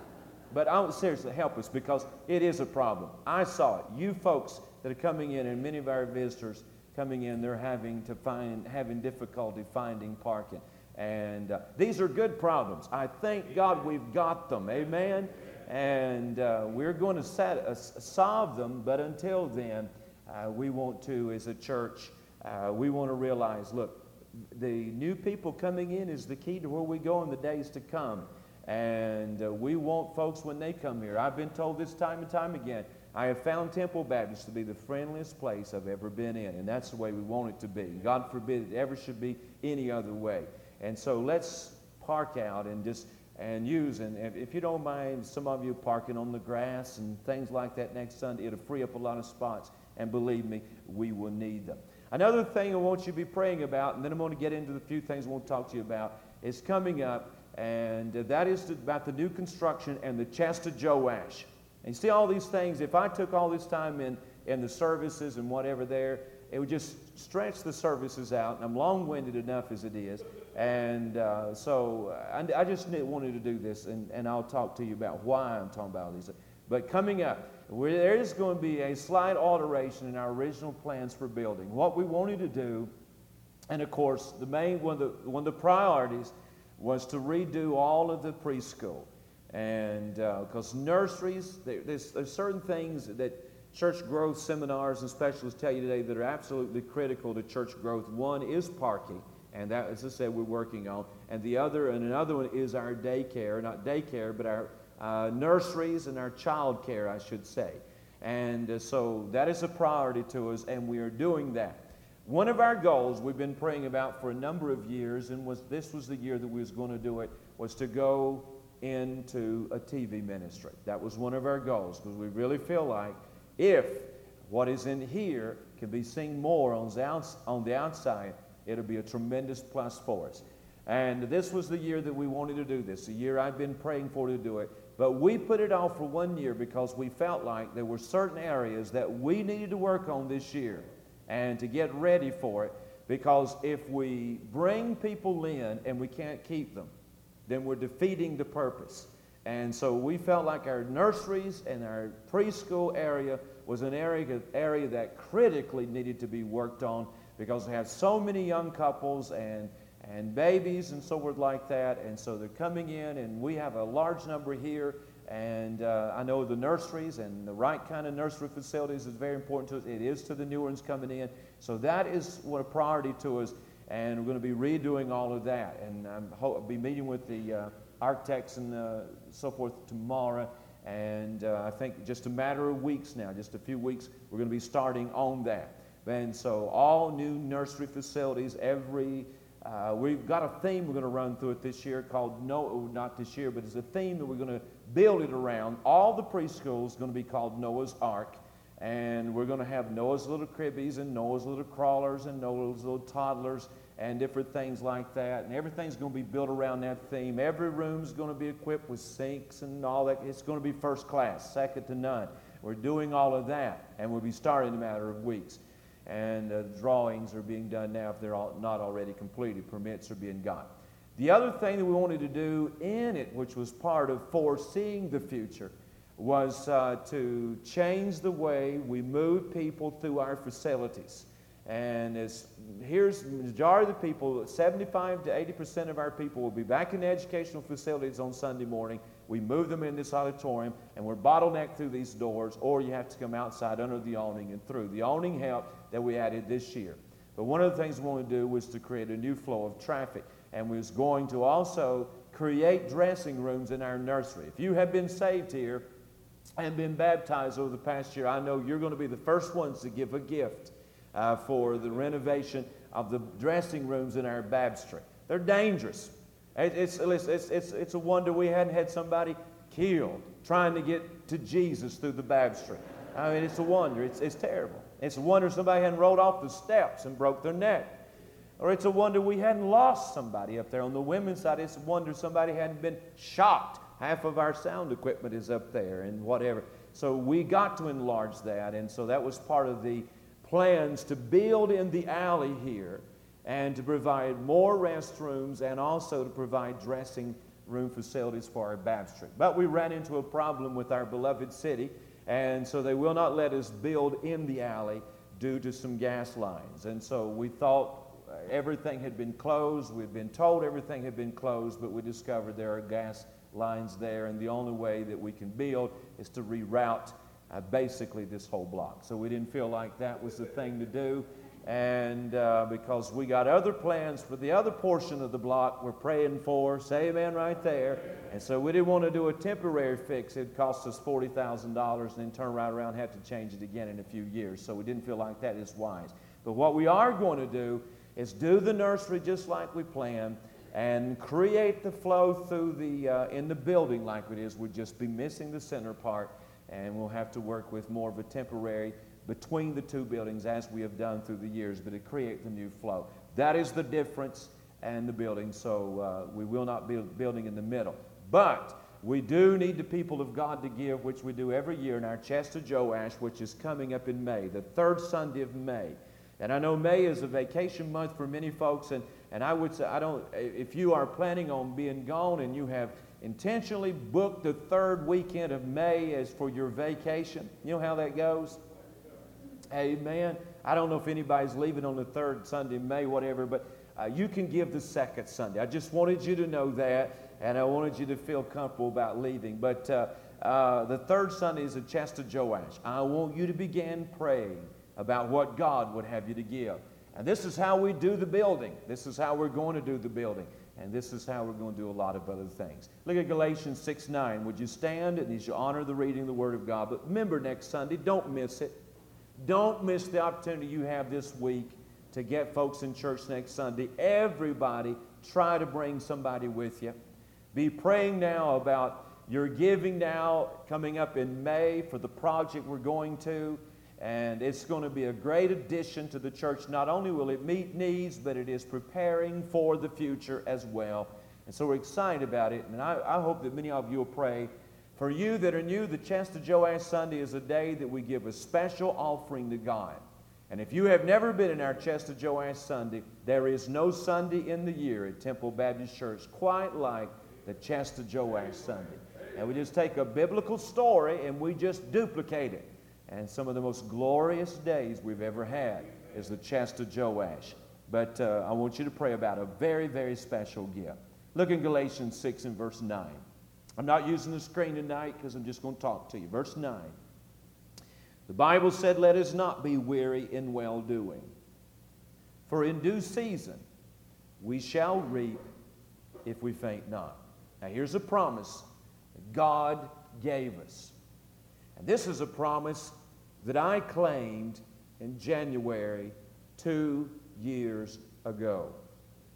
But I want seriously help us because it is a problem. I saw it. You folks that are coming in, and many of our visitors coming in, they're having to find, having difficulty finding parking. And uh, these are good problems. I thank God we've got them. Amen. And uh, we're going to set, uh, solve them, but until then, uh, we want to, as a church, uh, we want to realize look, the new people coming in is the key to where we go in the days to come. And uh, we want folks when they come here. I've been told this time and time again. I have found Temple Baptist to be the friendliest place I've ever been in, and that's the way we want it to be. God forbid it ever should be any other way. And so let's park out and just and use. And if you don't mind, some of you parking on the grass and things like that next Sunday, it'll free up a lot of spots. And believe me, we will need them. Another thing I want you to be praying about, and then I'm going to get into the few things I want to talk to you about, is coming up, and that is about the new construction and the chest of Joash. And you see all these things, if I took all this time in, in the services and whatever there, it would just stretch the services out, and I'm long winded enough as it is. And uh, so I, I, just wanted to do this, and, and I'll talk to you about why I'm talking about all these. But coming up, there is going to be a slight alteration in our original plans for building. What we wanted to do, and of course, the main one of the, one of the priorities was to redo all of the preschool. And because uh, nurseries, there, there's, there's certain things that church growth seminars and specialists tell you today that are absolutely critical to church growth. One is parking, and that, as I said, we're working on. And the other, and another one is our daycare, not daycare, but our uh, nurseries and our child care, I should say. And uh, so that is a priority to us, and we are doing that. One of our goals we've been praying about for a number of years, and was this was the year that we was going to do it, was to go into a TV ministry. That was one of our goals because we really feel like if what is in here can be seen more on the, outs- on the outside, it'll be a tremendous plus for us. And this was the year that we wanted to do this, the year I've been praying for to do it. But we put it off for one year because we felt like there were certain areas that we needed to work on this year and to get ready for it. Because if we bring people in and we can't keep them, then we're defeating the purpose. And so we felt like our nurseries and our preschool area was an area, area that critically needed to be worked on because they have so many young couples and, and babies and so forth like that. And so they're coming in, and we have a large number here. And uh, I know the nurseries and the right kind of nursery facilities is very important to us. It is to the new ones coming in. So that is what a priority to us. And we're going to be redoing all of that. And I'll be meeting with the uh, architects and uh, so forth tomorrow. And uh, I think just a matter of weeks now, just a few weeks, we're going to be starting on that. And so all new nursery facilities, every uh, we've got a theme we're going to run through it this year called no, not this year, but it's a theme that we're going to build it around. All the preschools going to be called Noah's Ark, and we're going to have Noah's little cribbies and Noah's little crawlers and Noah's little toddlers and different things like that. And everything's going to be built around that theme. Every room's going to be equipped with sinks and all that. It's going to be first class, second to none. We're doing all of that, and we'll be starting in a matter of weeks. And uh, drawings are being done now if they're all, not already completed. Permits are being got. The other thing that we wanted to do in it, which was part of foreseeing the future, was uh, to change the way we move people through our facilities. And it's, here's the majority of the people, 75 to 80% of our people will be back in the educational facilities on Sunday morning. We move them in this auditorium, and we're bottlenecked through these doors, or you have to come outside under the awning and through. The awning help that we added this year. But one of the things we want to do was to create a new flow of traffic, and was going to also create dressing rooms in our nursery. If you have been saved here and been baptized over the past year, I know you're going to be the first ones to give a gift uh, for the renovation of the dressing rooms in our baptistry. They're dangerous. It's, it's, it's, it's, a wonder we hadn't had somebody killed trying to get to Jesus through the baptistry. I mean, it's a wonder. It's, it's terrible. It's a wonder somebody hadn't rolled off the steps and broke their neck. Or it's a wonder we hadn't lost somebody up there. On the women's side, it's a wonder somebody hadn't been shot. Half of our sound equipment is up there and whatever. So we got to enlarge that. And so that was part of the plans to build in the alley here and to provide more restrooms and also to provide dressing room facilities for our baptistry. But we ran into a problem with our beloved city, and so they will not let us build in the alley due to some gas lines. And so we thought everything had been closed. We'd been told everything had been closed, but we discovered there are gas lines there, and the only way that we can build is to reroute uh, basically this whole block. So we didn't feel like that was the thing to do. And uh, because we got other plans for the other portion of the block we're praying for, say amen right there. And so we didn't want to do a temporary fix. It'd cost us $40,000 and then turn right around and have to change it again in a few years. So we didn't feel like that is wise. But what we are going to do is do the nursery just like we planned and create the flow through the, uh, in the building like it is. We'd just be missing the center part and we'll have to work with more of a temporary between the two buildings as we have done through the years, but to create the new flow. That is the difference and the building, so uh, we will not be building in the middle. But we do need the people of God to give, which we do every year in our Chest of Joash, which is coming up in May, the third Sunday of May. And I know May is a vacation month for many folks, and, and I would say, I don't, if you are planning on being gone and you have intentionally booked the third weekend of May as for your vacation, you know how that goes? Amen. I don't know if anybody's leaving on the third Sunday May, whatever, but uh, you can give the second Sunday. I just wanted you to know that, and I wanted you to feel comfortable about leaving. But uh, uh, the third Sunday is a chest of Joash. I want you to begin praying about what God would have you to give. And this is how we do the building. This is how we're going to do the building. And this is how we're going to do a lot of other things. Look at Galatians 6 9. Would you stand and you honor the reading of the Word of God? But remember next Sunday, don't miss it. Don't miss the opportunity you have this week to get folks in church next Sunday. Everybody, try to bring somebody with you. Be praying now about your giving now coming up in May for the project we're going to. And it's going to be a great addition to the church. Not only will it meet needs, but it is preparing for the future as well. And so we're excited about it. And I, I hope that many of you will pray. For you that are new, the Chest of Joash Sunday is a day that we give a special offering to God. And if you have never been in our Chest of Joash Sunday, there is no Sunday in the year at Temple Baptist Church quite like the Chest of Joash Sunday. And we just take a biblical story and we just duplicate it. And some of the most glorious days we've ever had is the chest of Joash. But uh, I want you to pray about a very, very special gift. Look in Galatians 6 and verse 9. I'm not using the screen tonight because I'm just going to talk to you. Verse 9. The Bible said, Let us not be weary in well doing, for in due season we shall reap if we faint not. Now, here's a promise that God gave us. And this is a promise that I claimed in January two years ago.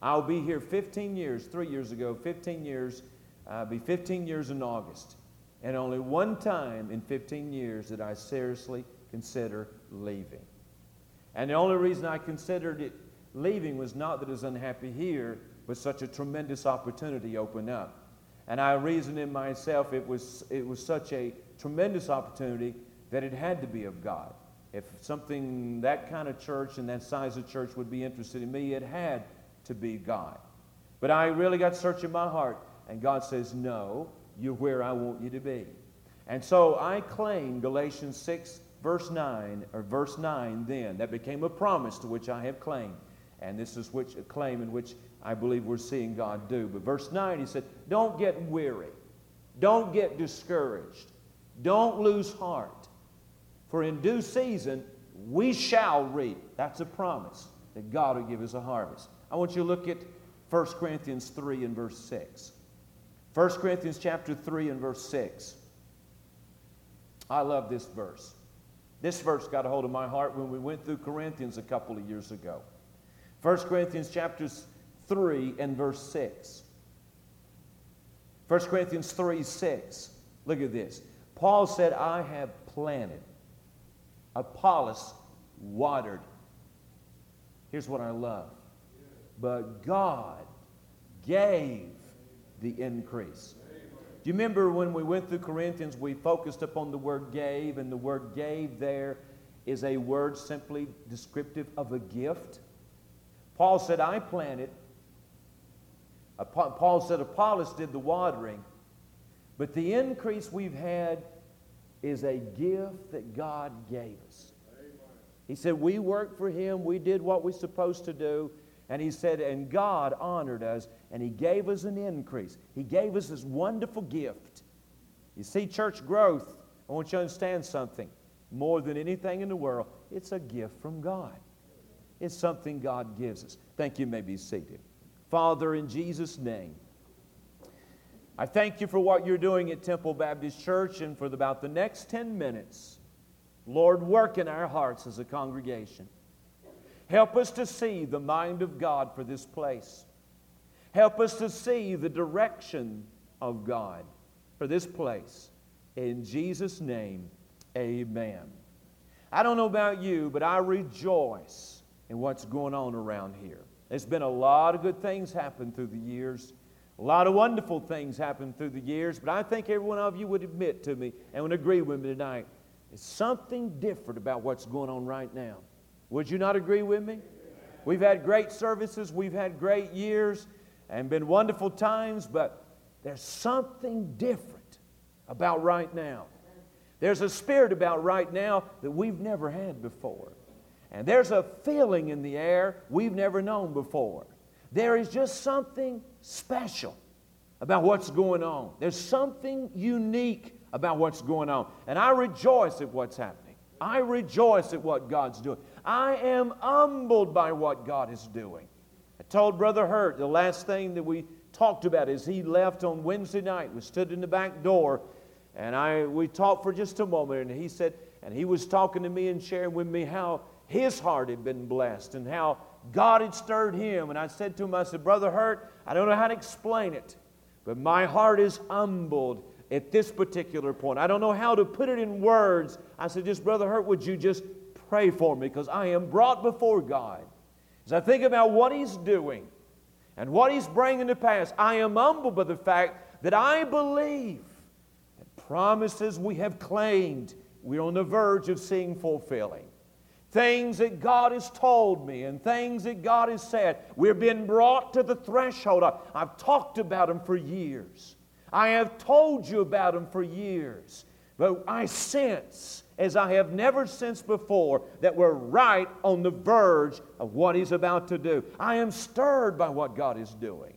I'll be here 15 years, three years ago, 15 years, I'll be 15 years in August. And only one time in 15 years did I seriously consider leaving. And the only reason I considered it leaving was not that I was unhappy here, but such a tremendous opportunity opened up. And I reasoned in myself it was, it was such a tremendous opportunity that it had to be of God. If something, that kind of church and that size of church would be interested in me, it had to be God. But I really got searching my heart, and God says, No, you're where I want you to be. And so I claim Galatians 6 verse 9, or verse 9 then, that became a promise to which I have claimed. And this is which a claim in which I believe we're seeing God do. But verse 9, he said, Don't get weary. Don't get discouraged. Don't lose heart. For in due season we shall reap. That's a promise that God will give us a harvest. I want you to look at 1 Corinthians 3 and verse 6. 1 Corinthians chapter 3 and verse 6. I love this verse. This verse got a hold of my heart when we went through Corinthians a couple of years ago. 1 Corinthians chapter 3 and verse 6. 1 Corinthians 3 6. Look at this. Paul said, I have planted, Apollos watered. Here's what I love. But God gave the increase. Do you remember when we went through Corinthians, we focused upon the word gave, and the word gave there is a word simply descriptive of a gift? Paul said, I planted. Paul said, Apollos did the watering. But the increase we've had is a gift that God gave us. He said, We worked for Him, we did what we're supposed to do. And He said, And God honored us, and He gave us an increase. He gave us this wonderful gift. You see, church growth, I want you to understand something. More than anything in the world, it's a gift from God. It's something God gives us. Thank you. may be seated. Father, in Jesus' name, I thank you for what you're doing at Temple Baptist Church and for about the next 10 minutes. Lord, work in our hearts as a congregation. Help us to see the mind of God for this place. Help us to see the direction of God for this place. In Jesus' name, amen. I don't know about you, but I rejoice in what's going on around here. There's been a lot of good things happen through the years. A lot of wonderful things happened through the years, but I think every one of you would admit to me and would agree with me tonight. There's something different about what's going on right now. Would you not agree with me? We've had great services, we've had great years, and been wonderful times, but there's something different about right now. There's a spirit about right now that we've never had before. And there's a feeling in the air we've never known before. There is just something special about what's going on. There's something unique about what's going on. And I rejoice at what's happening. I rejoice at what God's doing. I am humbled by what God is doing. I told Brother Hurt the last thing that we talked about is he left on Wednesday night. We stood in the back door and I we talked for just a moment and he said and he was talking to me and sharing with me how his heart had been blessed and how God had stirred him. And I said to him, I said, Brother Hurt, I don't know how to explain it, but my heart is humbled at this particular point. I don't know how to put it in words. I said, just Brother Hurt, would you just pray for me? Because I am brought before God. As I think about what He's doing and what He's bringing to pass, I am humbled by the fact that I believe that promises we have claimed, we're on the verge of seeing fulfilling things that God has told me and things that God has said. We're being brought to the threshold. I've talked about them for years. I have told you about them for years. But I sense, as I have never sensed before, that we're right on the verge of what He's about to do. I am stirred by what God is doing.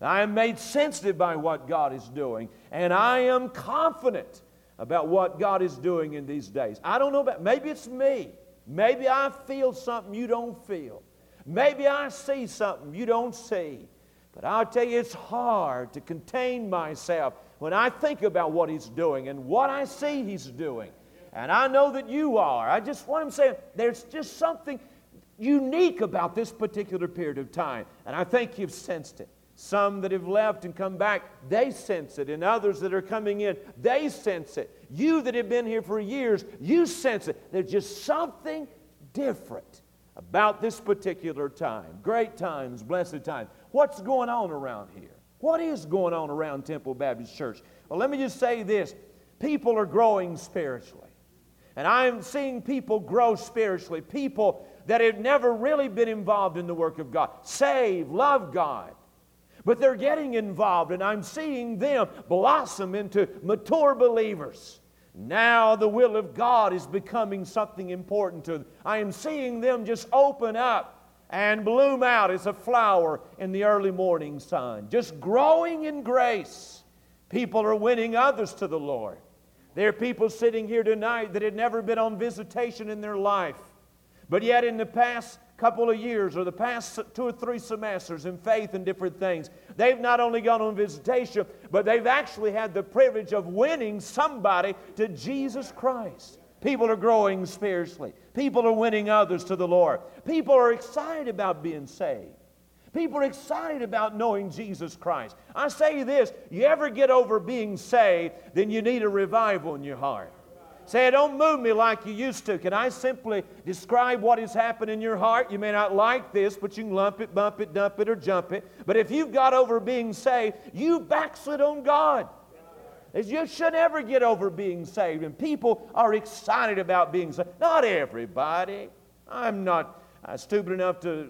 I am made sensitive by what God is doing. And I am confident about what God is doing in these days. I don't know about, maybe it's me. Maybe I feel something you don't feel. Maybe I see something you don't see. But I'll tell you, it's hard to contain myself when I think about what He's doing and what I see He's doing. And I know that you are. I just want to say there's just something unique about this particular period of time. And I think you've sensed it. Some that have left and come back, they sense it. And others that are coming in, they sense it. You that have been here for years, you sense it. There's just something different about this particular time. Great times, blessed times. What's going on around here? What is going on around Temple Baptist Church? Well, let me just say this people are growing spiritually. And I'm seeing people grow spiritually, people that have never really been involved in the work of God, save, love God, but they're getting involved, and I'm seeing them blossom into mature believers. Now the will of God is becoming something important to them. I am seeing them just open up and bloom out as a flower in the early morning sun, just growing in grace. People are winning others to the Lord. There are people sitting here tonight that had never been on visitation in their life, but yet in the past couple of years or the past two or three semesters in faith and different things, they've not only gone on visitation, but they've actually had the privilege of winning somebody to Jesus Christ. People are growing spiritually. People are winning others to the Lord. People are excited about being saved. People are excited about knowing Jesus Christ. I say this you ever get over being saved, then you need a revival in your heart. Say, it don't move me like you used to. Can I simply describe what has happened in your heart? You may not like this, but you can lump it, bump it, dump it, or jump it. But if you've got over being saved, you backslid on God. You should never get over being saved. And people are excited about being saved. Not everybody. I'm not uh, stupid enough to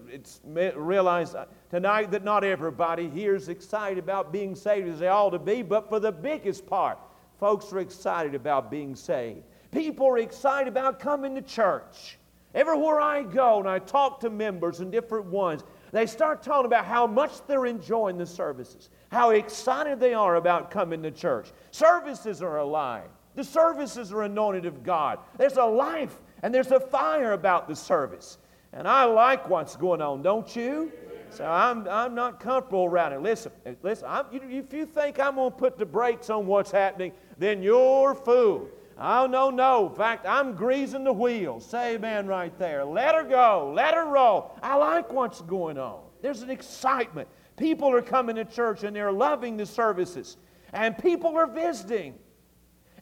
realize tonight that not everybody here is excited about being saved as they ought to be, but for the biggest part, folks are excited about being saved. People are excited about coming to church. Everywhere I go and I talk to members and different ones, they start talking about how much they're enjoying the services, how excited they are about coming to church. Services are alive. The services are anointed of God. There's a life and there's a fire about the service. And I like what's going on, don't you? So I'm, I'm not comfortable around it. Listen, listen I'm, if you think I'm going to put the brakes on what's happening, then you're fool. Oh, no, no. In fact, I'm greasing the wheels. Say amen right there. Let her go. Let her roll. I like what's going on. There's an excitement. People are coming to church and they're loving the services. And people are visiting.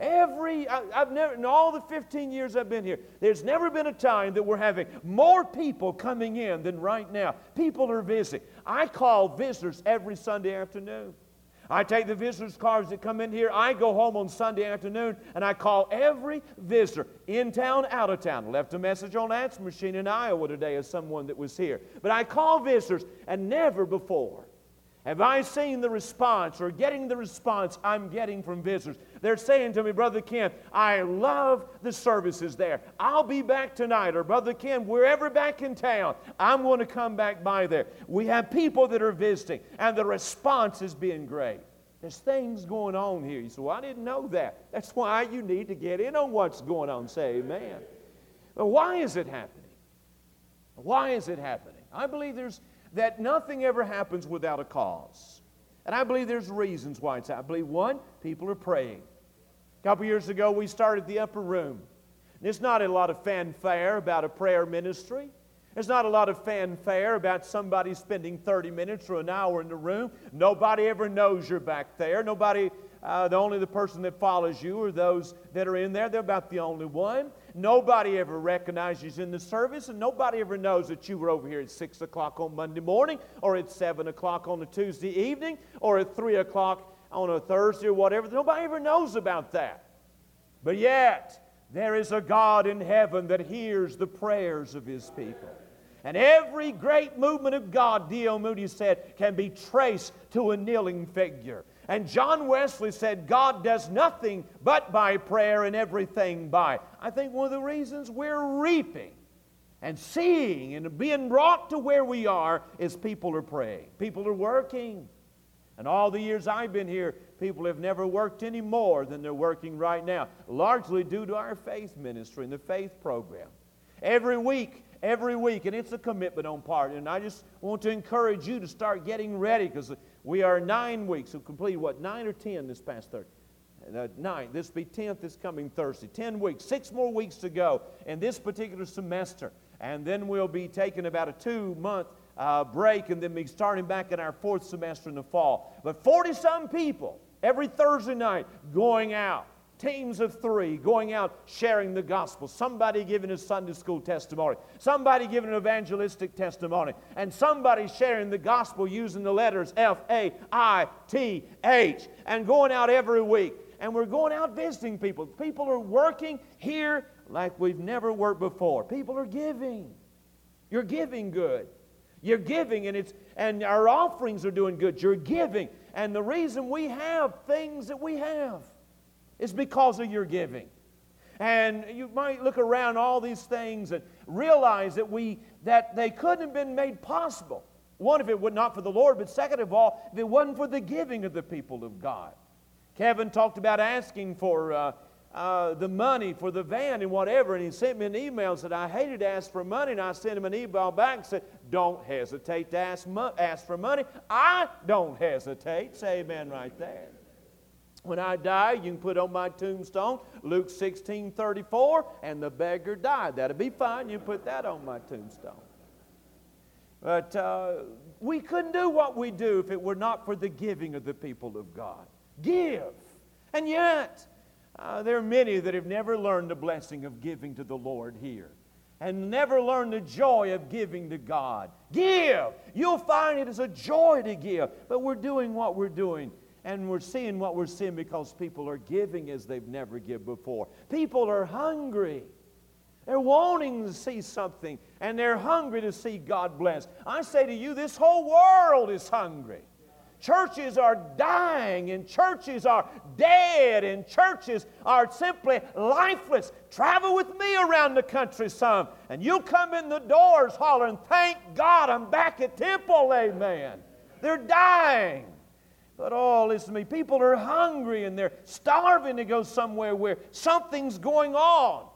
Every, I, have never, in all the 15 years I've been here, there's never been a time that we're having more people coming in than right now. People are visiting. I call visitors every Sunday afternoon. I take the visitors' cards that come in here. I go home on Sunday afternoon and I call every visitor in town, out of town. Left a message on answer machine in Iowa today of someone that was here. But I call visitors and never before have I seen the response or getting the response I'm getting from visitors? They're saying to me, Brother Ken, I love the services there. I'll be back tonight. Or, Brother Ken, we're ever back in town. I'm going to come back by there. We have people that are visiting, and the response is being great. There's things going on here. You say, Well, I didn't know that. That's why you need to get in on what's going on. Say amen. But why is it happening? Why is it happening? I believe there's that nothing ever happens without a cause. And I believe there's reasons why it's I believe one, people are praying. A couple years ago, we started the upper room. There's not a lot of fanfare about a prayer ministry. There's not a lot of fanfare about somebody spending 30 minutes or an hour in the room. Nobody ever knows you're back there. Nobody, uh, the only the person that follows you are those that are in there. They're about the only one. Nobody ever recognizes you in the service, and nobody ever knows that you were over here at 6 o'clock on Monday morning, or at 7 o'clock on a Tuesday evening, or at 3 o'clock on a Thursday or whatever. Nobody ever knows about that. But yet, there is a God in heaven that hears the prayers of his people. And every great movement of God, D.L. Moody said, can be traced to a kneeling figure. And John Wesley said, God does nothing but by prayer and everything by. I think one of the reasons we're reaping and seeing and being brought to where we are is people are praying. People are working. And all the years I've been here, people have never worked any more than they're working right now, largely due to our faith ministry and the faith program. Every week, every week, and it's a commitment on part. And I just want to encourage you to start getting ready because we are nine weeks. We've completed what, nine or ten this past Thursday? Uh, nine. This be 10th this coming Thursday. Ten weeks. Six more weeks to go in this particular semester. And then we'll be taking about a two month uh, break and then be starting back in our fourth semester in the fall. But 40 some people every Thursday night going out teams of three going out sharing the gospel. Somebody giving a Sunday school testimony, somebody giving an evangelistic testimony, and somebody sharing the gospel using the letters F A I T H and going out every week. And we're going out visiting people. People are working here like we've never worked before. People are giving. You're giving good. You're giving, and it's and our offerings are doing good. You're giving. And the reason we have things that we have is because of your giving. And you might look around all these things and realize that we that they couldn't have been made possible. One, if it were not for the Lord, but second of all, if it wasn't for the giving of the people of God. Kevin talked about asking for uh, uh, the money for the van and whatever, and he sent me an email and said, I hated to ask for money, and I sent him an email back and said, Don't hesitate to ask, mo- ask for money. I don't hesitate. Say amen right there. When I die, you can put on my tombstone Luke 16 34, and the beggar died. That'll be fine. You put that on my tombstone. But uh, we couldn't do what we do if it were not for the giving of the people of God. Give. And yet, uh, there are many that have never learned the blessing of giving to the Lord here and never learned the joy of giving to God. Give. You'll find it is a joy to give. But we're doing what we're doing and we're seeing what we're seeing because people are giving as they've never given before. People are hungry. They're wanting to see something, and they're hungry to see God bless. I say to you, this whole world is hungry. Churches are dying, and churches are dead, and churches are simply lifeless. Travel with me around the country some, and you'll come in the doors hollering, Thank God I'm back at Temple, amen. They're dying. But oh, listen to me. People are hungry and they're starving to go somewhere where something's going on.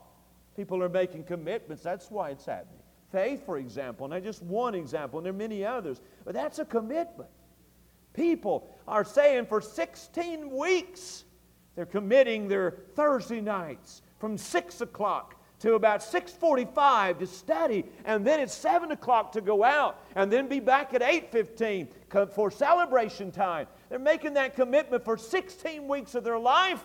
People are making commitments. That's why it's happening. Faith, for example, and I just one example, and there are many others, but that's a commitment. People are saying for 16 weeks they're committing their Thursday nights from 6 o'clock to about 6.45 to study and then it's 7 o'clock to go out and then be back at 8.15 for celebration time they're making that commitment for 16 weeks of their life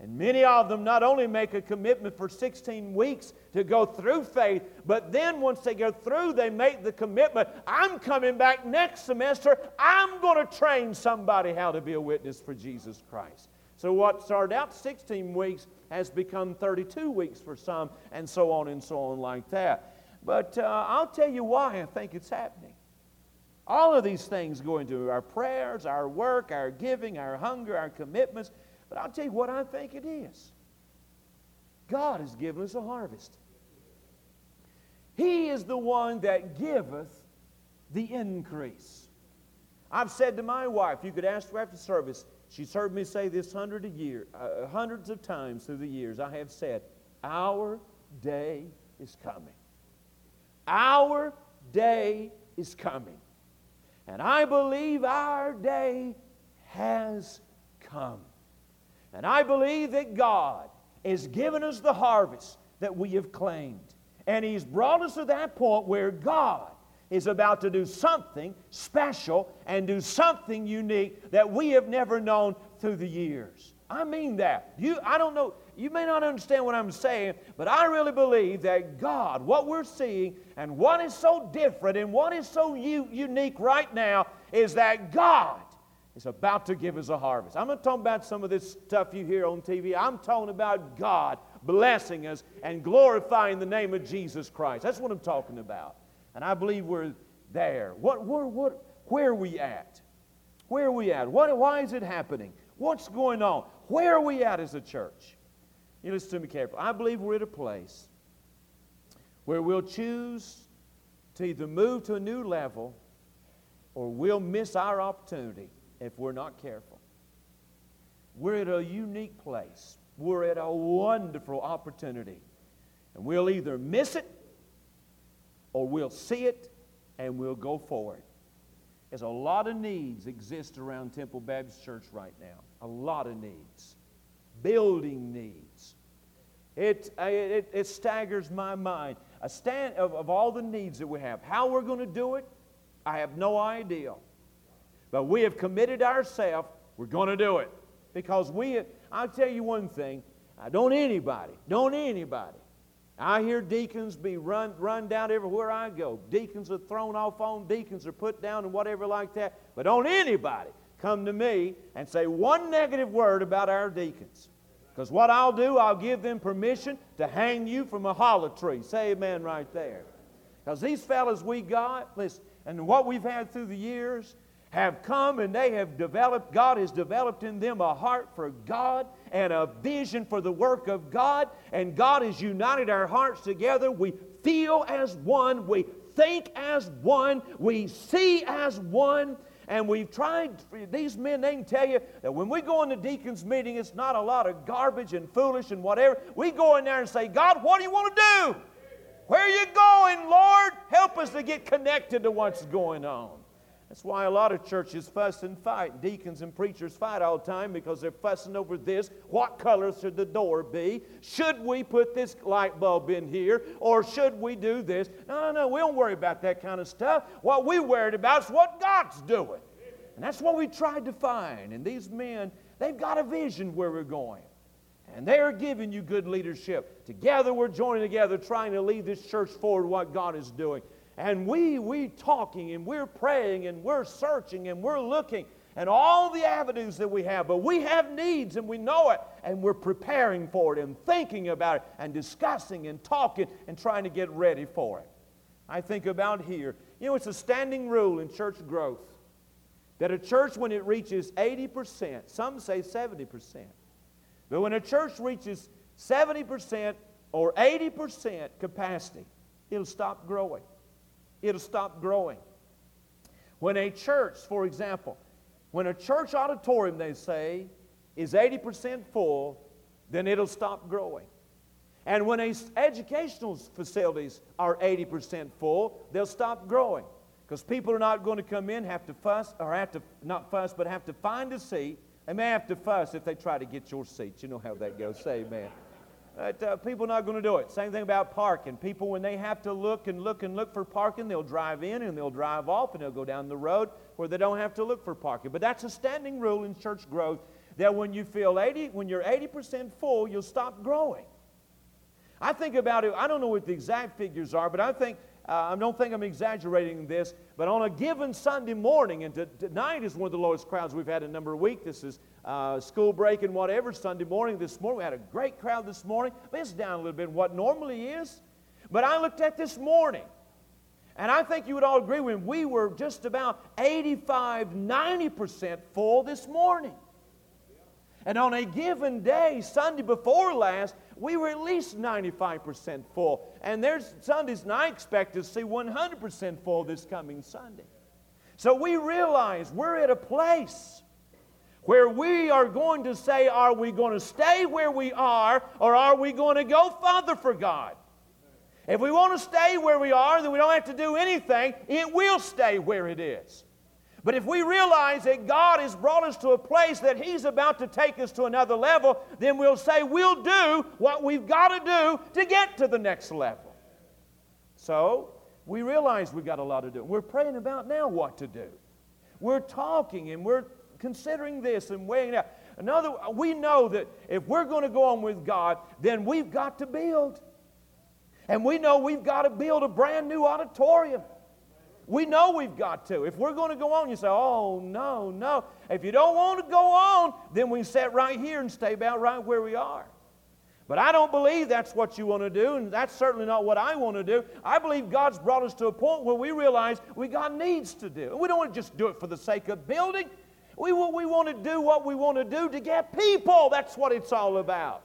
and many of them not only make a commitment for 16 weeks to go through faith, but then once they go through, they make the commitment I'm coming back next semester. I'm going to train somebody how to be a witness for Jesus Christ. So, what started out 16 weeks has become 32 weeks for some, and so on and so on, like that. But uh, I'll tell you why I think it's happening. All of these things go into our prayers, our work, our giving, our hunger, our commitments. But I'll tell you what I think it is. God has given us a harvest. He is the one that giveth the increase. I've said to my wife, you could ask her after service, she's heard me say this hundred a year, uh, hundreds of times through the years. I have said, Our day is coming. Our day is coming. And I believe our day has come. And I believe that God has given us the harvest that we have claimed. And He's brought us to that point where God is about to do something special and do something unique that we have never known through the years. I mean that. You, I don't know, you may not understand what I'm saying, but I really believe that God, what we're seeing and what is so different and what is so u- unique right now is that God is about to give us a harvest. I'm not talking about some of this stuff you hear on TV. I'm talking about God blessing us and glorifying the name of Jesus Christ. That's what I'm talking about. And I believe we're there. What, where, what, where are we at? Where are we at? What, why is it happening? What's going on? Where are we at as a church? You listen to me carefully. I believe we're at a place where we'll choose to either move to a new level or we'll miss our opportunity if we're not careful. We're at a unique place. We're at a wonderful opportunity. And we'll either miss it or we'll see it and we'll go forward. There's a lot of needs exist around Temple Baptist Church right now. A lot of needs. Building needs. It, it, it staggers my mind. A stand of, of all the needs that we have. How we're going to do it, I have no idea. But we have committed ourselves, we're going to do it. Because we, I'll tell you one thing, don't anybody, don't anybody. I hear deacons be run, run down everywhere I go. Deacons are thrown off on, deacons are put down, and whatever like that. But don't anybody come to me and say one negative word about our deacons. Because what I'll do, I'll give them permission to hang you from a hollow tree. Say amen right there. Because these fellas we got, listen, and what we've had through the years, have come and they have developed, God has developed in them a heart for God and a vision for the work of God. And God has united our hearts together. We feel as one, we think as one, we see as one. And we've tried, these men, they can tell you that when we go in the deacon's meeting, it's not a lot of garbage and foolish and whatever. We go in there and say, God, what do you want to do? Where are you going, Lord? Help us to get connected to what's going on. That's why a lot of churches fuss and fight. Deacons and preachers fight all the time because they're fussing over this. What color should the door be? Should we put this light bulb in here? Or should we do this? No, no, no. We don't worry about that kind of stuff. What we're worried about is what God's doing. And that's what we tried to find. And these men, they've got a vision where we're going. And they're giving you good leadership. Together, we're joining together, trying to lead this church forward what God is doing. And we, we talking and we're praying and we're searching and we're looking and all the avenues that we have. But we have needs and we know it and we're preparing for it and thinking about it and discussing and talking and trying to get ready for it. I think about here. You know, it's a standing rule in church growth that a church, when it reaches 80%, some say 70%, but when a church reaches 70% or 80% capacity, it'll stop growing it'll stop growing. When a church, for example, when a church auditorium, they say, is 80% full, then it'll stop growing. And when a educational facilities are 80% full, they'll stop growing. Because people are not going to come in, have to fuss, or have to, not fuss, but have to find a seat. They may have to fuss if they try to get your seat. You know how that goes. Say amen. But, uh, people not going to do it. Same thing about parking. People, when they have to look and look and look for parking, they'll drive in and they'll drive off and they'll go down the road where they don't have to look for parking. But that's a standing rule in church growth that when you feel 80, when you're 80% full, you'll stop growing. I think about it, I don't know what the exact figures are, but I think, uh, I don't think I'm exaggerating this, but on a given Sunday morning, and t- tonight is one of the lowest crowds we've had in a number of weeks. This is uh, school break and whatever, Sunday morning this morning. We had a great crowd this morning, but it's down a little bit what normally is. But I looked at this morning, and I think you would all agree when we were just about 85, 90% full this morning. And on a given day, Sunday before last, we were at least 95% full. And there's Sundays, and I expect to see 100% full this coming Sunday. So we realize we're at a place where we are going to say, are we going to stay where we are or are we going to go further for God? If we want to stay where we are, then we don't have to do anything. It will stay where it is. But if we realize that God has brought us to a place that He's about to take us to another level, then we'll say we'll do what we've got to do to get to the next level. So we realize we've got a lot to do. We're praying about now what to do. We're talking and we're considering this and weighing it out. Another, we know that if we're going to go on with God, then we've got to build. And we know we've got to build a brand new auditorium. We know we've got to. If we're going to go on, you say, oh, no, no. If you don't want to go on, then we sit right here and stay about right where we are. But I don't believe that's what you want to do, and that's certainly not what I want to do. I believe God's brought us to a point where we realize we got needs to do. We don't want to just do it for the sake of building. We, we want to do what we want to do to get people. That's what it's all about.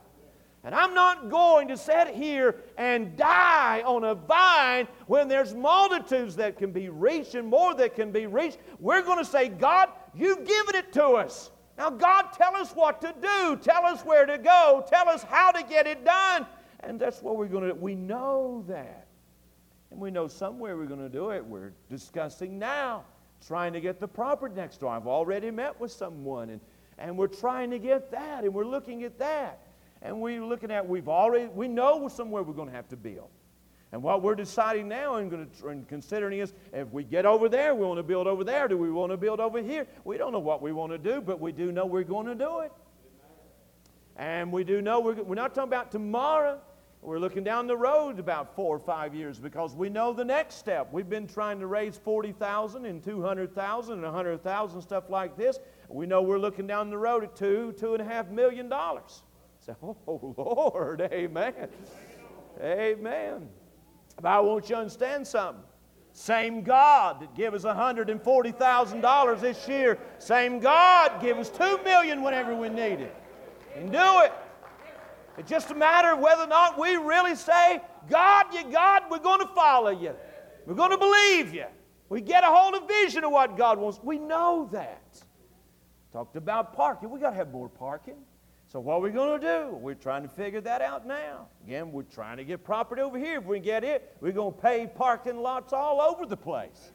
And I'm not going to sit here and die on a vine when there's multitudes that can be reached and more that can be reached. We're going to say, God, you've given it to us. Now, God, tell us what to do. Tell us where to go. Tell us how to get it done. And that's what we're going to do. We know that. And we know somewhere we're going to do it. We're discussing now trying to get the property next door. I've already met with someone, and, and we're trying to get that, and we're looking at that. And we're looking at, we've already, we know somewhere we're going to have to build. And what we're deciding now and, going to, and considering is if we get over there, we want to build over there. Do we want to build over here? We don't know what we want to do, but we do know we're going to do it. And we do know we're, we're not talking about tomorrow. We're looking down the road about four or five years because we know the next step. We've been trying to raise 40,000 and 200,000 and 100,000, stuff like this. We know we're looking down the road at two, two and a half million dollars. So, oh, Lord, amen. Amen. But I want you to understand something. Same God that gave us $140,000 this year, same God give us 2 million whenever we need it. And do it. It's just a matter of whether or not we really say, God, you God, we're going to follow you. We're going to believe you. We get a hold of vision of what God wants. We know that. Talked about parking. We got to have more parking. So what are we going to do? We're trying to figure that out now. Again, we're trying to get property over here. If we get it, we're going to pay parking lots all over the place.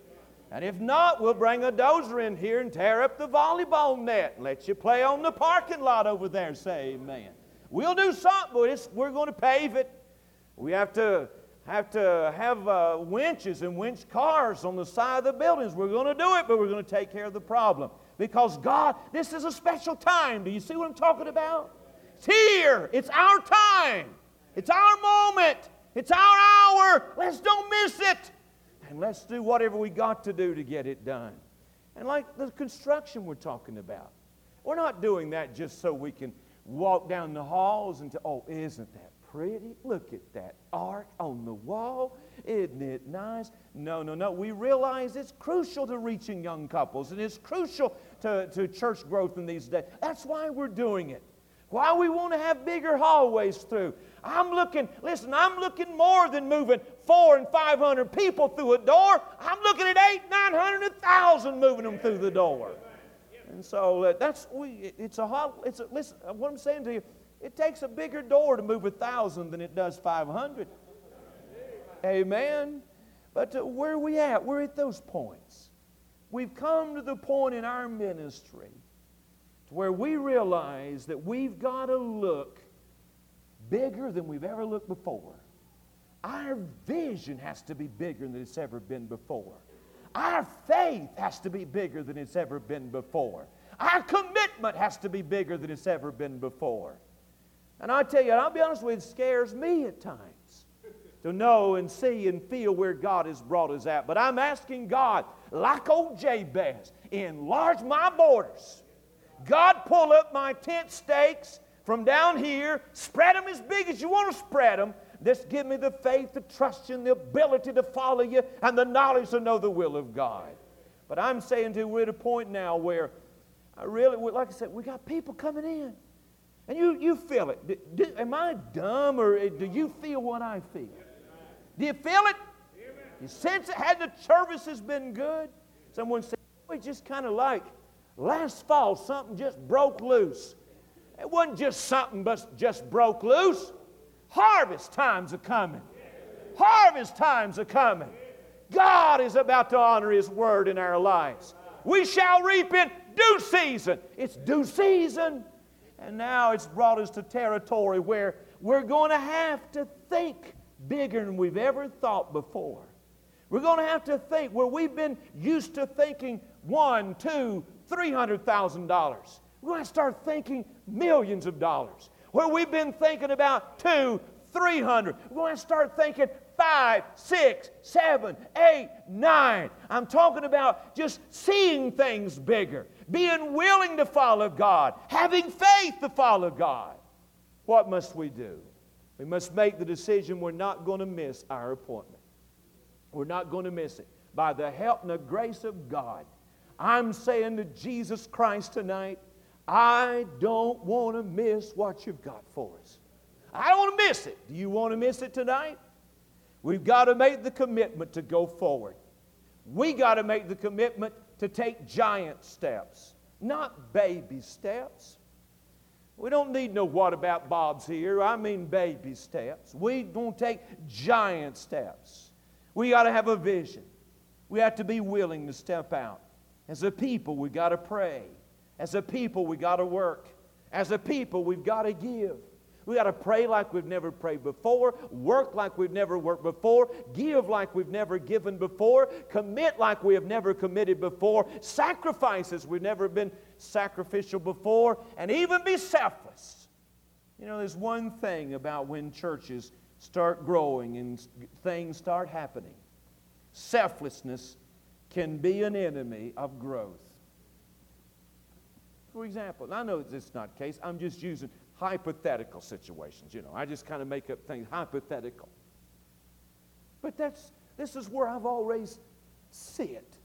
And if not, we'll bring a dozer in here and tear up the volleyball net and let you play on the parking lot over there. Say amen. We'll do something, but we're going to pave it. We have to have to have uh, winches and winch cars on the side of the buildings. We're going to do it, but we're going to take care of the problem. Because God, this is a special time. Do you see what I'm talking about? It's here. It's our time. It's our moment. It's our hour. Let's don't miss it. And let's do whatever we got to do to get it done. And like the construction we're talking about, we're not doing that just so we can walk down the halls and, to, oh, isn't that pretty? Look at that ark on the wall. Isn't it nice? No, no, no. We realize it's crucial to reaching young couples and it's crucial to, to church growth in these days. That's why we're doing it. Why we want to have bigger hallways through. I'm looking, listen, I'm looking more than moving four and five hundred people through a door. I'm looking at eight, nine hundred, a thousand moving them through the door. And so uh, that's we. It's a hot, it's a, listen. What I'm saying to you, it takes a bigger door to move a thousand than it does five hundred. Amen. But uh, where are we at? We're at those points. We've come to the point in our ministry to where we realize that we've got to look bigger than we've ever looked before. Our vision has to be bigger than it's ever been before. Our faith has to be bigger than it's ever been before. Our commitment has to be bigger than it's ever been before. And I tell you, I'll be honest with you, it scares me at times to know and see and feel where God has brought us at. But I'm asking God, like old Jabez, enlarge my borders. God, pull up my tent stakes from down here, spread them as big as you want to spread them, just give me the faith to trust and the ability to follow you and the knowledge to know the will of God. But I'm saying to you, we're at a point now where I really, like I said, we got people coming in. And you, you feel it. Do, do, am I dumb or eh, do you feel what I feel? Do you feel it? You sense it? Had the services been good? Someone said, we just kind of like last fall something just broke loose. It wasn't just something but just broke loose. Harvest times are coming. Harvest times are coming. God is about to honor His word in our lives. We shall reap in due season. It's due season. And now it's brought us to territory where we're going to have to think bigger than we've ever thought before. We're going to have to think where we've been used to thinking one, two, three hundred thousand dollars. We're going to start thinking millions of dollars where we've been thinking about two, three hundred. We're going to start thinking five, six, seven, eight, nine. I'm talking about just seeing things bigger, being willing to follow God, having faith to follow God. What must we do? We must make the decision we're not going to miss our appointment. We're not going to miss it. By the help and the grace of God, I'm saying to Jesus Christ tonight, I don't want to miss what you've got for us. I don't want to miss it. Do you want to miss it tonight? We've got to make the commitment to go forward. We got to make the commitment to take giant steps, not baby steps. We don't need no what about Bob's here. I mean baby steps. We don't take giant steps. We got to have a vision. We have to be willing to step out. As a people, we got to pray. As a people, we got to work. As a people, we've got to give. We got to pray like we've never prayed before, work like we've never worked before, give like we've never given before, commit like we have never committed before, sacrifice as we've never been sacrificial before, and even be selfless. You know, there's one thing about when churches start growing and things start happening selflessness can be an enemy of growth. For example, I know is not the case, I'm just using hypothetical situations. You know, I just kind of make up things hypothetical. But that's This is where I've always sit.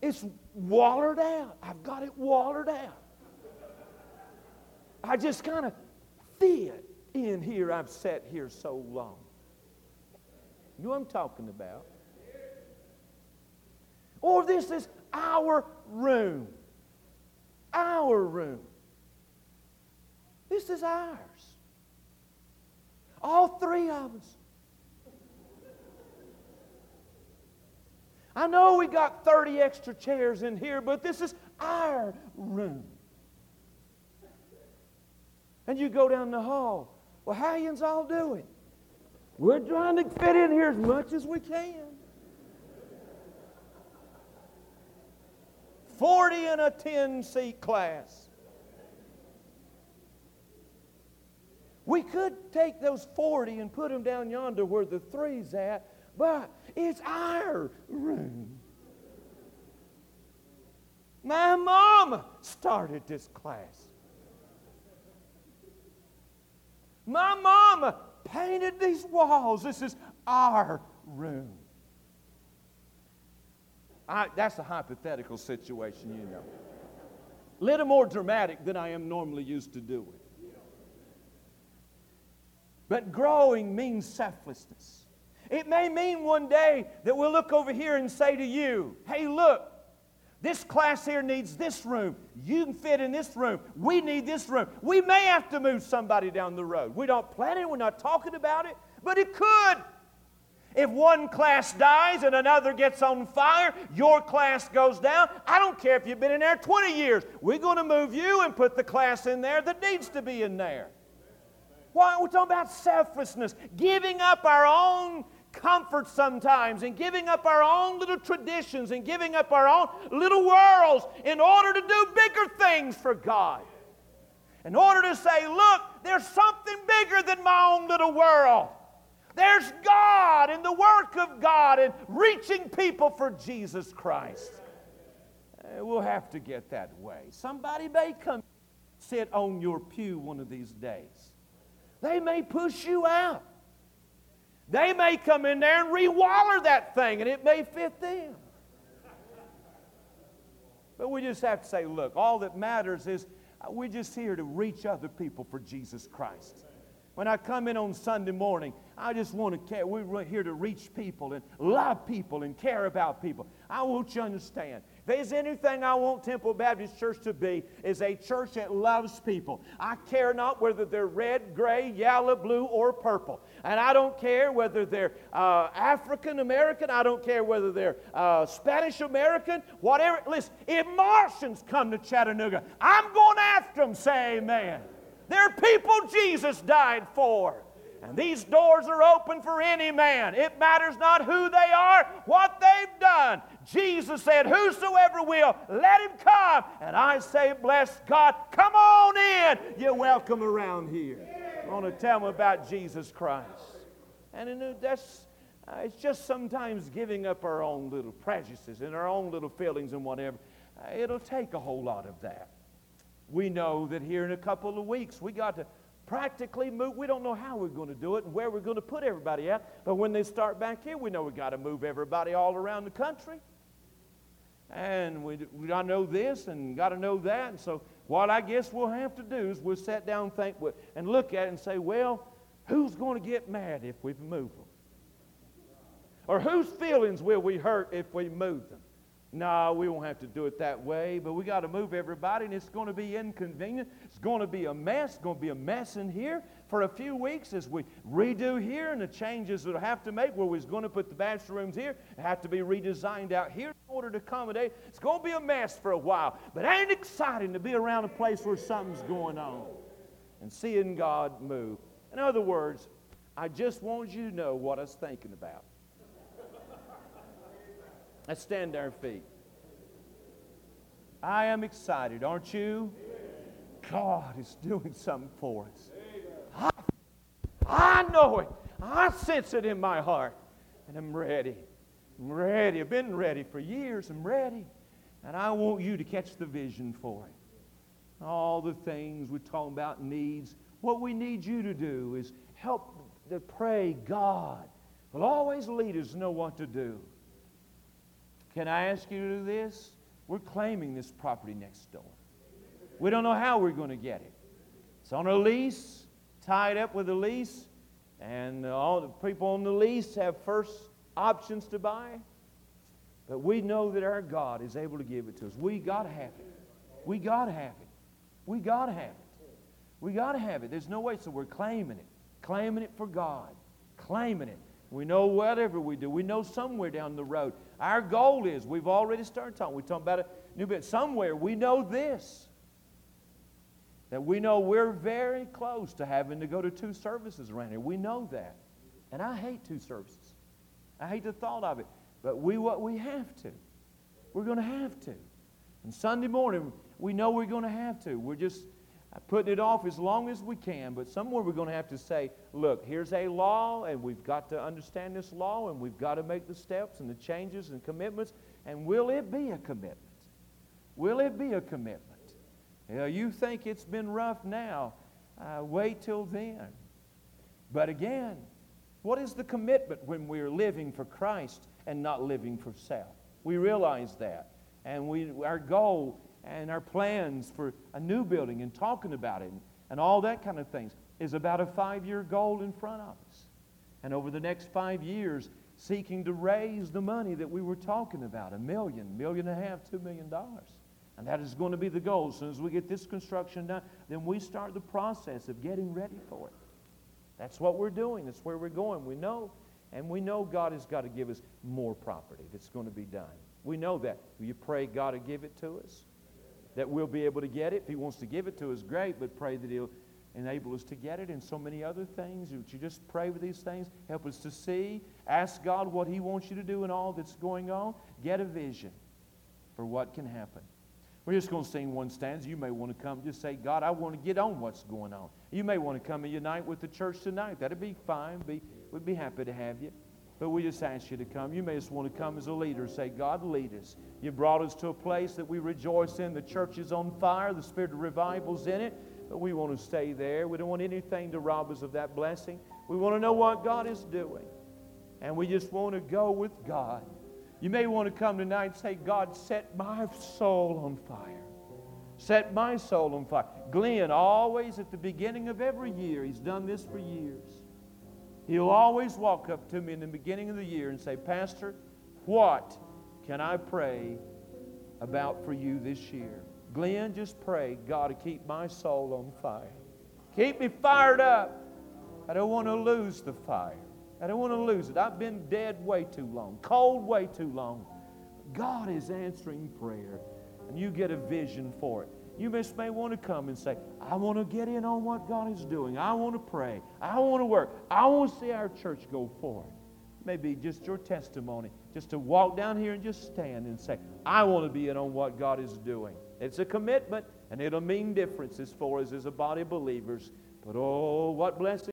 It's wallered out. I've got it wallered out. I just kind of fit in here. I've sat here so long. You know what I'm talking about? Or this is our room. Our room. This is ours. All three of us. I know we got 30 extra chairs in here, but this is our room. And you go down the hall. Well, how yous all doing? We're trying to fit in here as much as we can. 40 in a 10 seat class. We could take those 40 and put them down yonder where the three's at, but it's our room. My mama started this class. My mama painted these walls. This is our room. I, that's a hypothetical situation, you know. Little more dramatic than I am normally used to doing. But growing means selflessness. It may mean one day that we'll look over here and say to you, hey, look, this class here needs this room. You can fit in this room. We need this room. We may have to move somebody down the road. We don't plan it, we're not talking about it, but it could. If one class dies and another gets on fire, your class goes down. I don't care if you've been in there 20 years. We're going to move you and put the class in there that needs to be in there. Why? We're talking about selflessness, giving up our own comfort sometimes and giving up our own little traditions and giving up our own little worlds in order to do bigger things for God. In order to say, look, there's something bigger than my own little world. There's God and the work of God and reaching people for Jesus Christ. Uh, we'll have to get that way. Somebody may come sit on your pew one of these days. They may push you out. They may come in there and rewaller that thing and it may fit them. But we just have to say, look, all that matters is uh, we're just here to reach other people for Jesus Christ. When I come in on Sunday morning, I just want to care. We're here to reach people and love people and care about people. I want you to understand. If there's anything I want Temple Baptist Church to be, is a church that loves people. I care not whether they're red, gray, yellow, blue, or purple. And I don't care whether they're uh, African American. I don't care whether they're uh, Spanish American. Whatever. Listen, if Martians come to Chattanooga, I'm going after them. Say amen. They're people Jesus died for. And these doors are open for any man. It matters not who they are, what they've done. Jesus said, Whosoever will, let him come. And I say, Bless God, come on in. You're welcome around here. I want to tell them about Jesus Christ. And you know, that's, uh, it's just sometimes giving up our own little prejudices and our own little feelings and whatever. Uh, it'll take a whole lot of that we know that here in a couple of weeks we got to practically move. We don't know how we're going to do it and where we're going to put everybody at. But when they start back here, we know we got to move everybody all around the country. And we, we got to know this and got to know that. And so what I guess we'll have to do is we'll sit down and think and look at it and say, well, who's going to get mad if we move them? Or whose feelings will we hurt if we move them? No, we won't have to do it that way, but we got to move everybody, and it's going to be inconvenient. It's going to be a mess. It's going to be a mess in here for a few weeks as we redo here and the changes that we'll have to make where we're going to put the bathrooms here have to be redesigned out here in order to accommodate. It's going to be a mess for a while, but ain't it exciting to be around a place where something's going on and seeing God move? In other words, I just want you to know what I was thinking about. Let's stand to our feet. I am excited, aren't you? God is doing something for us. I, I know it. I sense it in my heart. And I'm ready. I'm ready. I've been ready for years. I'm ready. And I want you to catch the vision for it. All the things we're talking about needs. What we need you to do is help to pray, God will always lead us to know what to do. Can I ask you to do this? We're claiming this property next door. We don't know how we're going to get it. It's on a lease, tied up with a lease, and all the people on the lease have first options to buy. But we know that our God is able to give it to us. We got to have it. We got to have it. We got to have it. We got to have it. There's no way, so we're claiming it. Claiming it for God. Claiming it. We know whatever we do. We know somewhere down the road. Our goal is, we've already started talking. We talked about a new bit. Somewhere we know this. That we know we're very close to having to go to two services around here. We know that. And I hate two services. I hate the thought of it. But we what we have to. We're going to have to. And Sunday morning, we know we're going to have to. We're just putting it off as long as we can, but somewhere we're going to have to say, look, here's a law, and we've got to understand this law, and we've got to make the steps and the changes and commitments. And will it be a commitment? Will it be a commitment? You, know, you think it's been rough now. Uh, wait till then. But again, what is the commitment when we're living for Christ and not living for self? We realize that. And we, our goal and our plans for a new building and talking about it and, and all that kind of things is about a five year goal in front of us. And over the next five years, seeking to raise the money that we were talking about a million, million and a half, two million dollars. And that is going to be the goal. As soon as we get this construction done, then we start the process of getting ready for it. That's what we're doing. That's where we're going. We know, and we know God has got to give us more property that's going to be done. We know that. You pray God to give it to us? That we'll be able to get it. If He wants to give it to us, great, but pray that He'll enable us to get it and so many other things. Would you just pray with these things? Help us to see. Ask God what He wants you to do in all that's going on. Get a vision for what can happen. We're just going to sing one stanza. You may want to come. Just say, God, I want to get on what's going on. You may want to come and unite with the church tonight. That'd be fine. Be, we'd be happy to have you. But we just ask you to come. You may just want to come as a leader. Say, God, lead us. You brought us to a place that we rejoice in. The church is on fire. The spirit of revival's in it. But we want to stay there. We don't want anything to rob us of that blessing. We want to know what God is doing. And we just want to go with God. You may want to come tonight and say, God, set my soul on fire. Set my soul on fire. Glenn, always at the beginning of every year, he's done this for years. He'll always walk up to me in the beginning of the year and say, Pastor, what can I pray about for you this year? Glenn, just pray God to keep my soul on fire. Keep me fired up. I don't want to lose the fire. I don't want to lose it. I've been dead way too long, cold way too long. God is answering prayer, and you get a vision for it. You just may want to come and say, I want to get in on what God is doing. I want to pray. I want to work. I want to see our church go forward. Maybe just your testimony, just to walk down here and just stand and say, I want to be in on what God is doing. It's a commitment, and it'll mean differences for us as a body of believers. But oh, what blessing.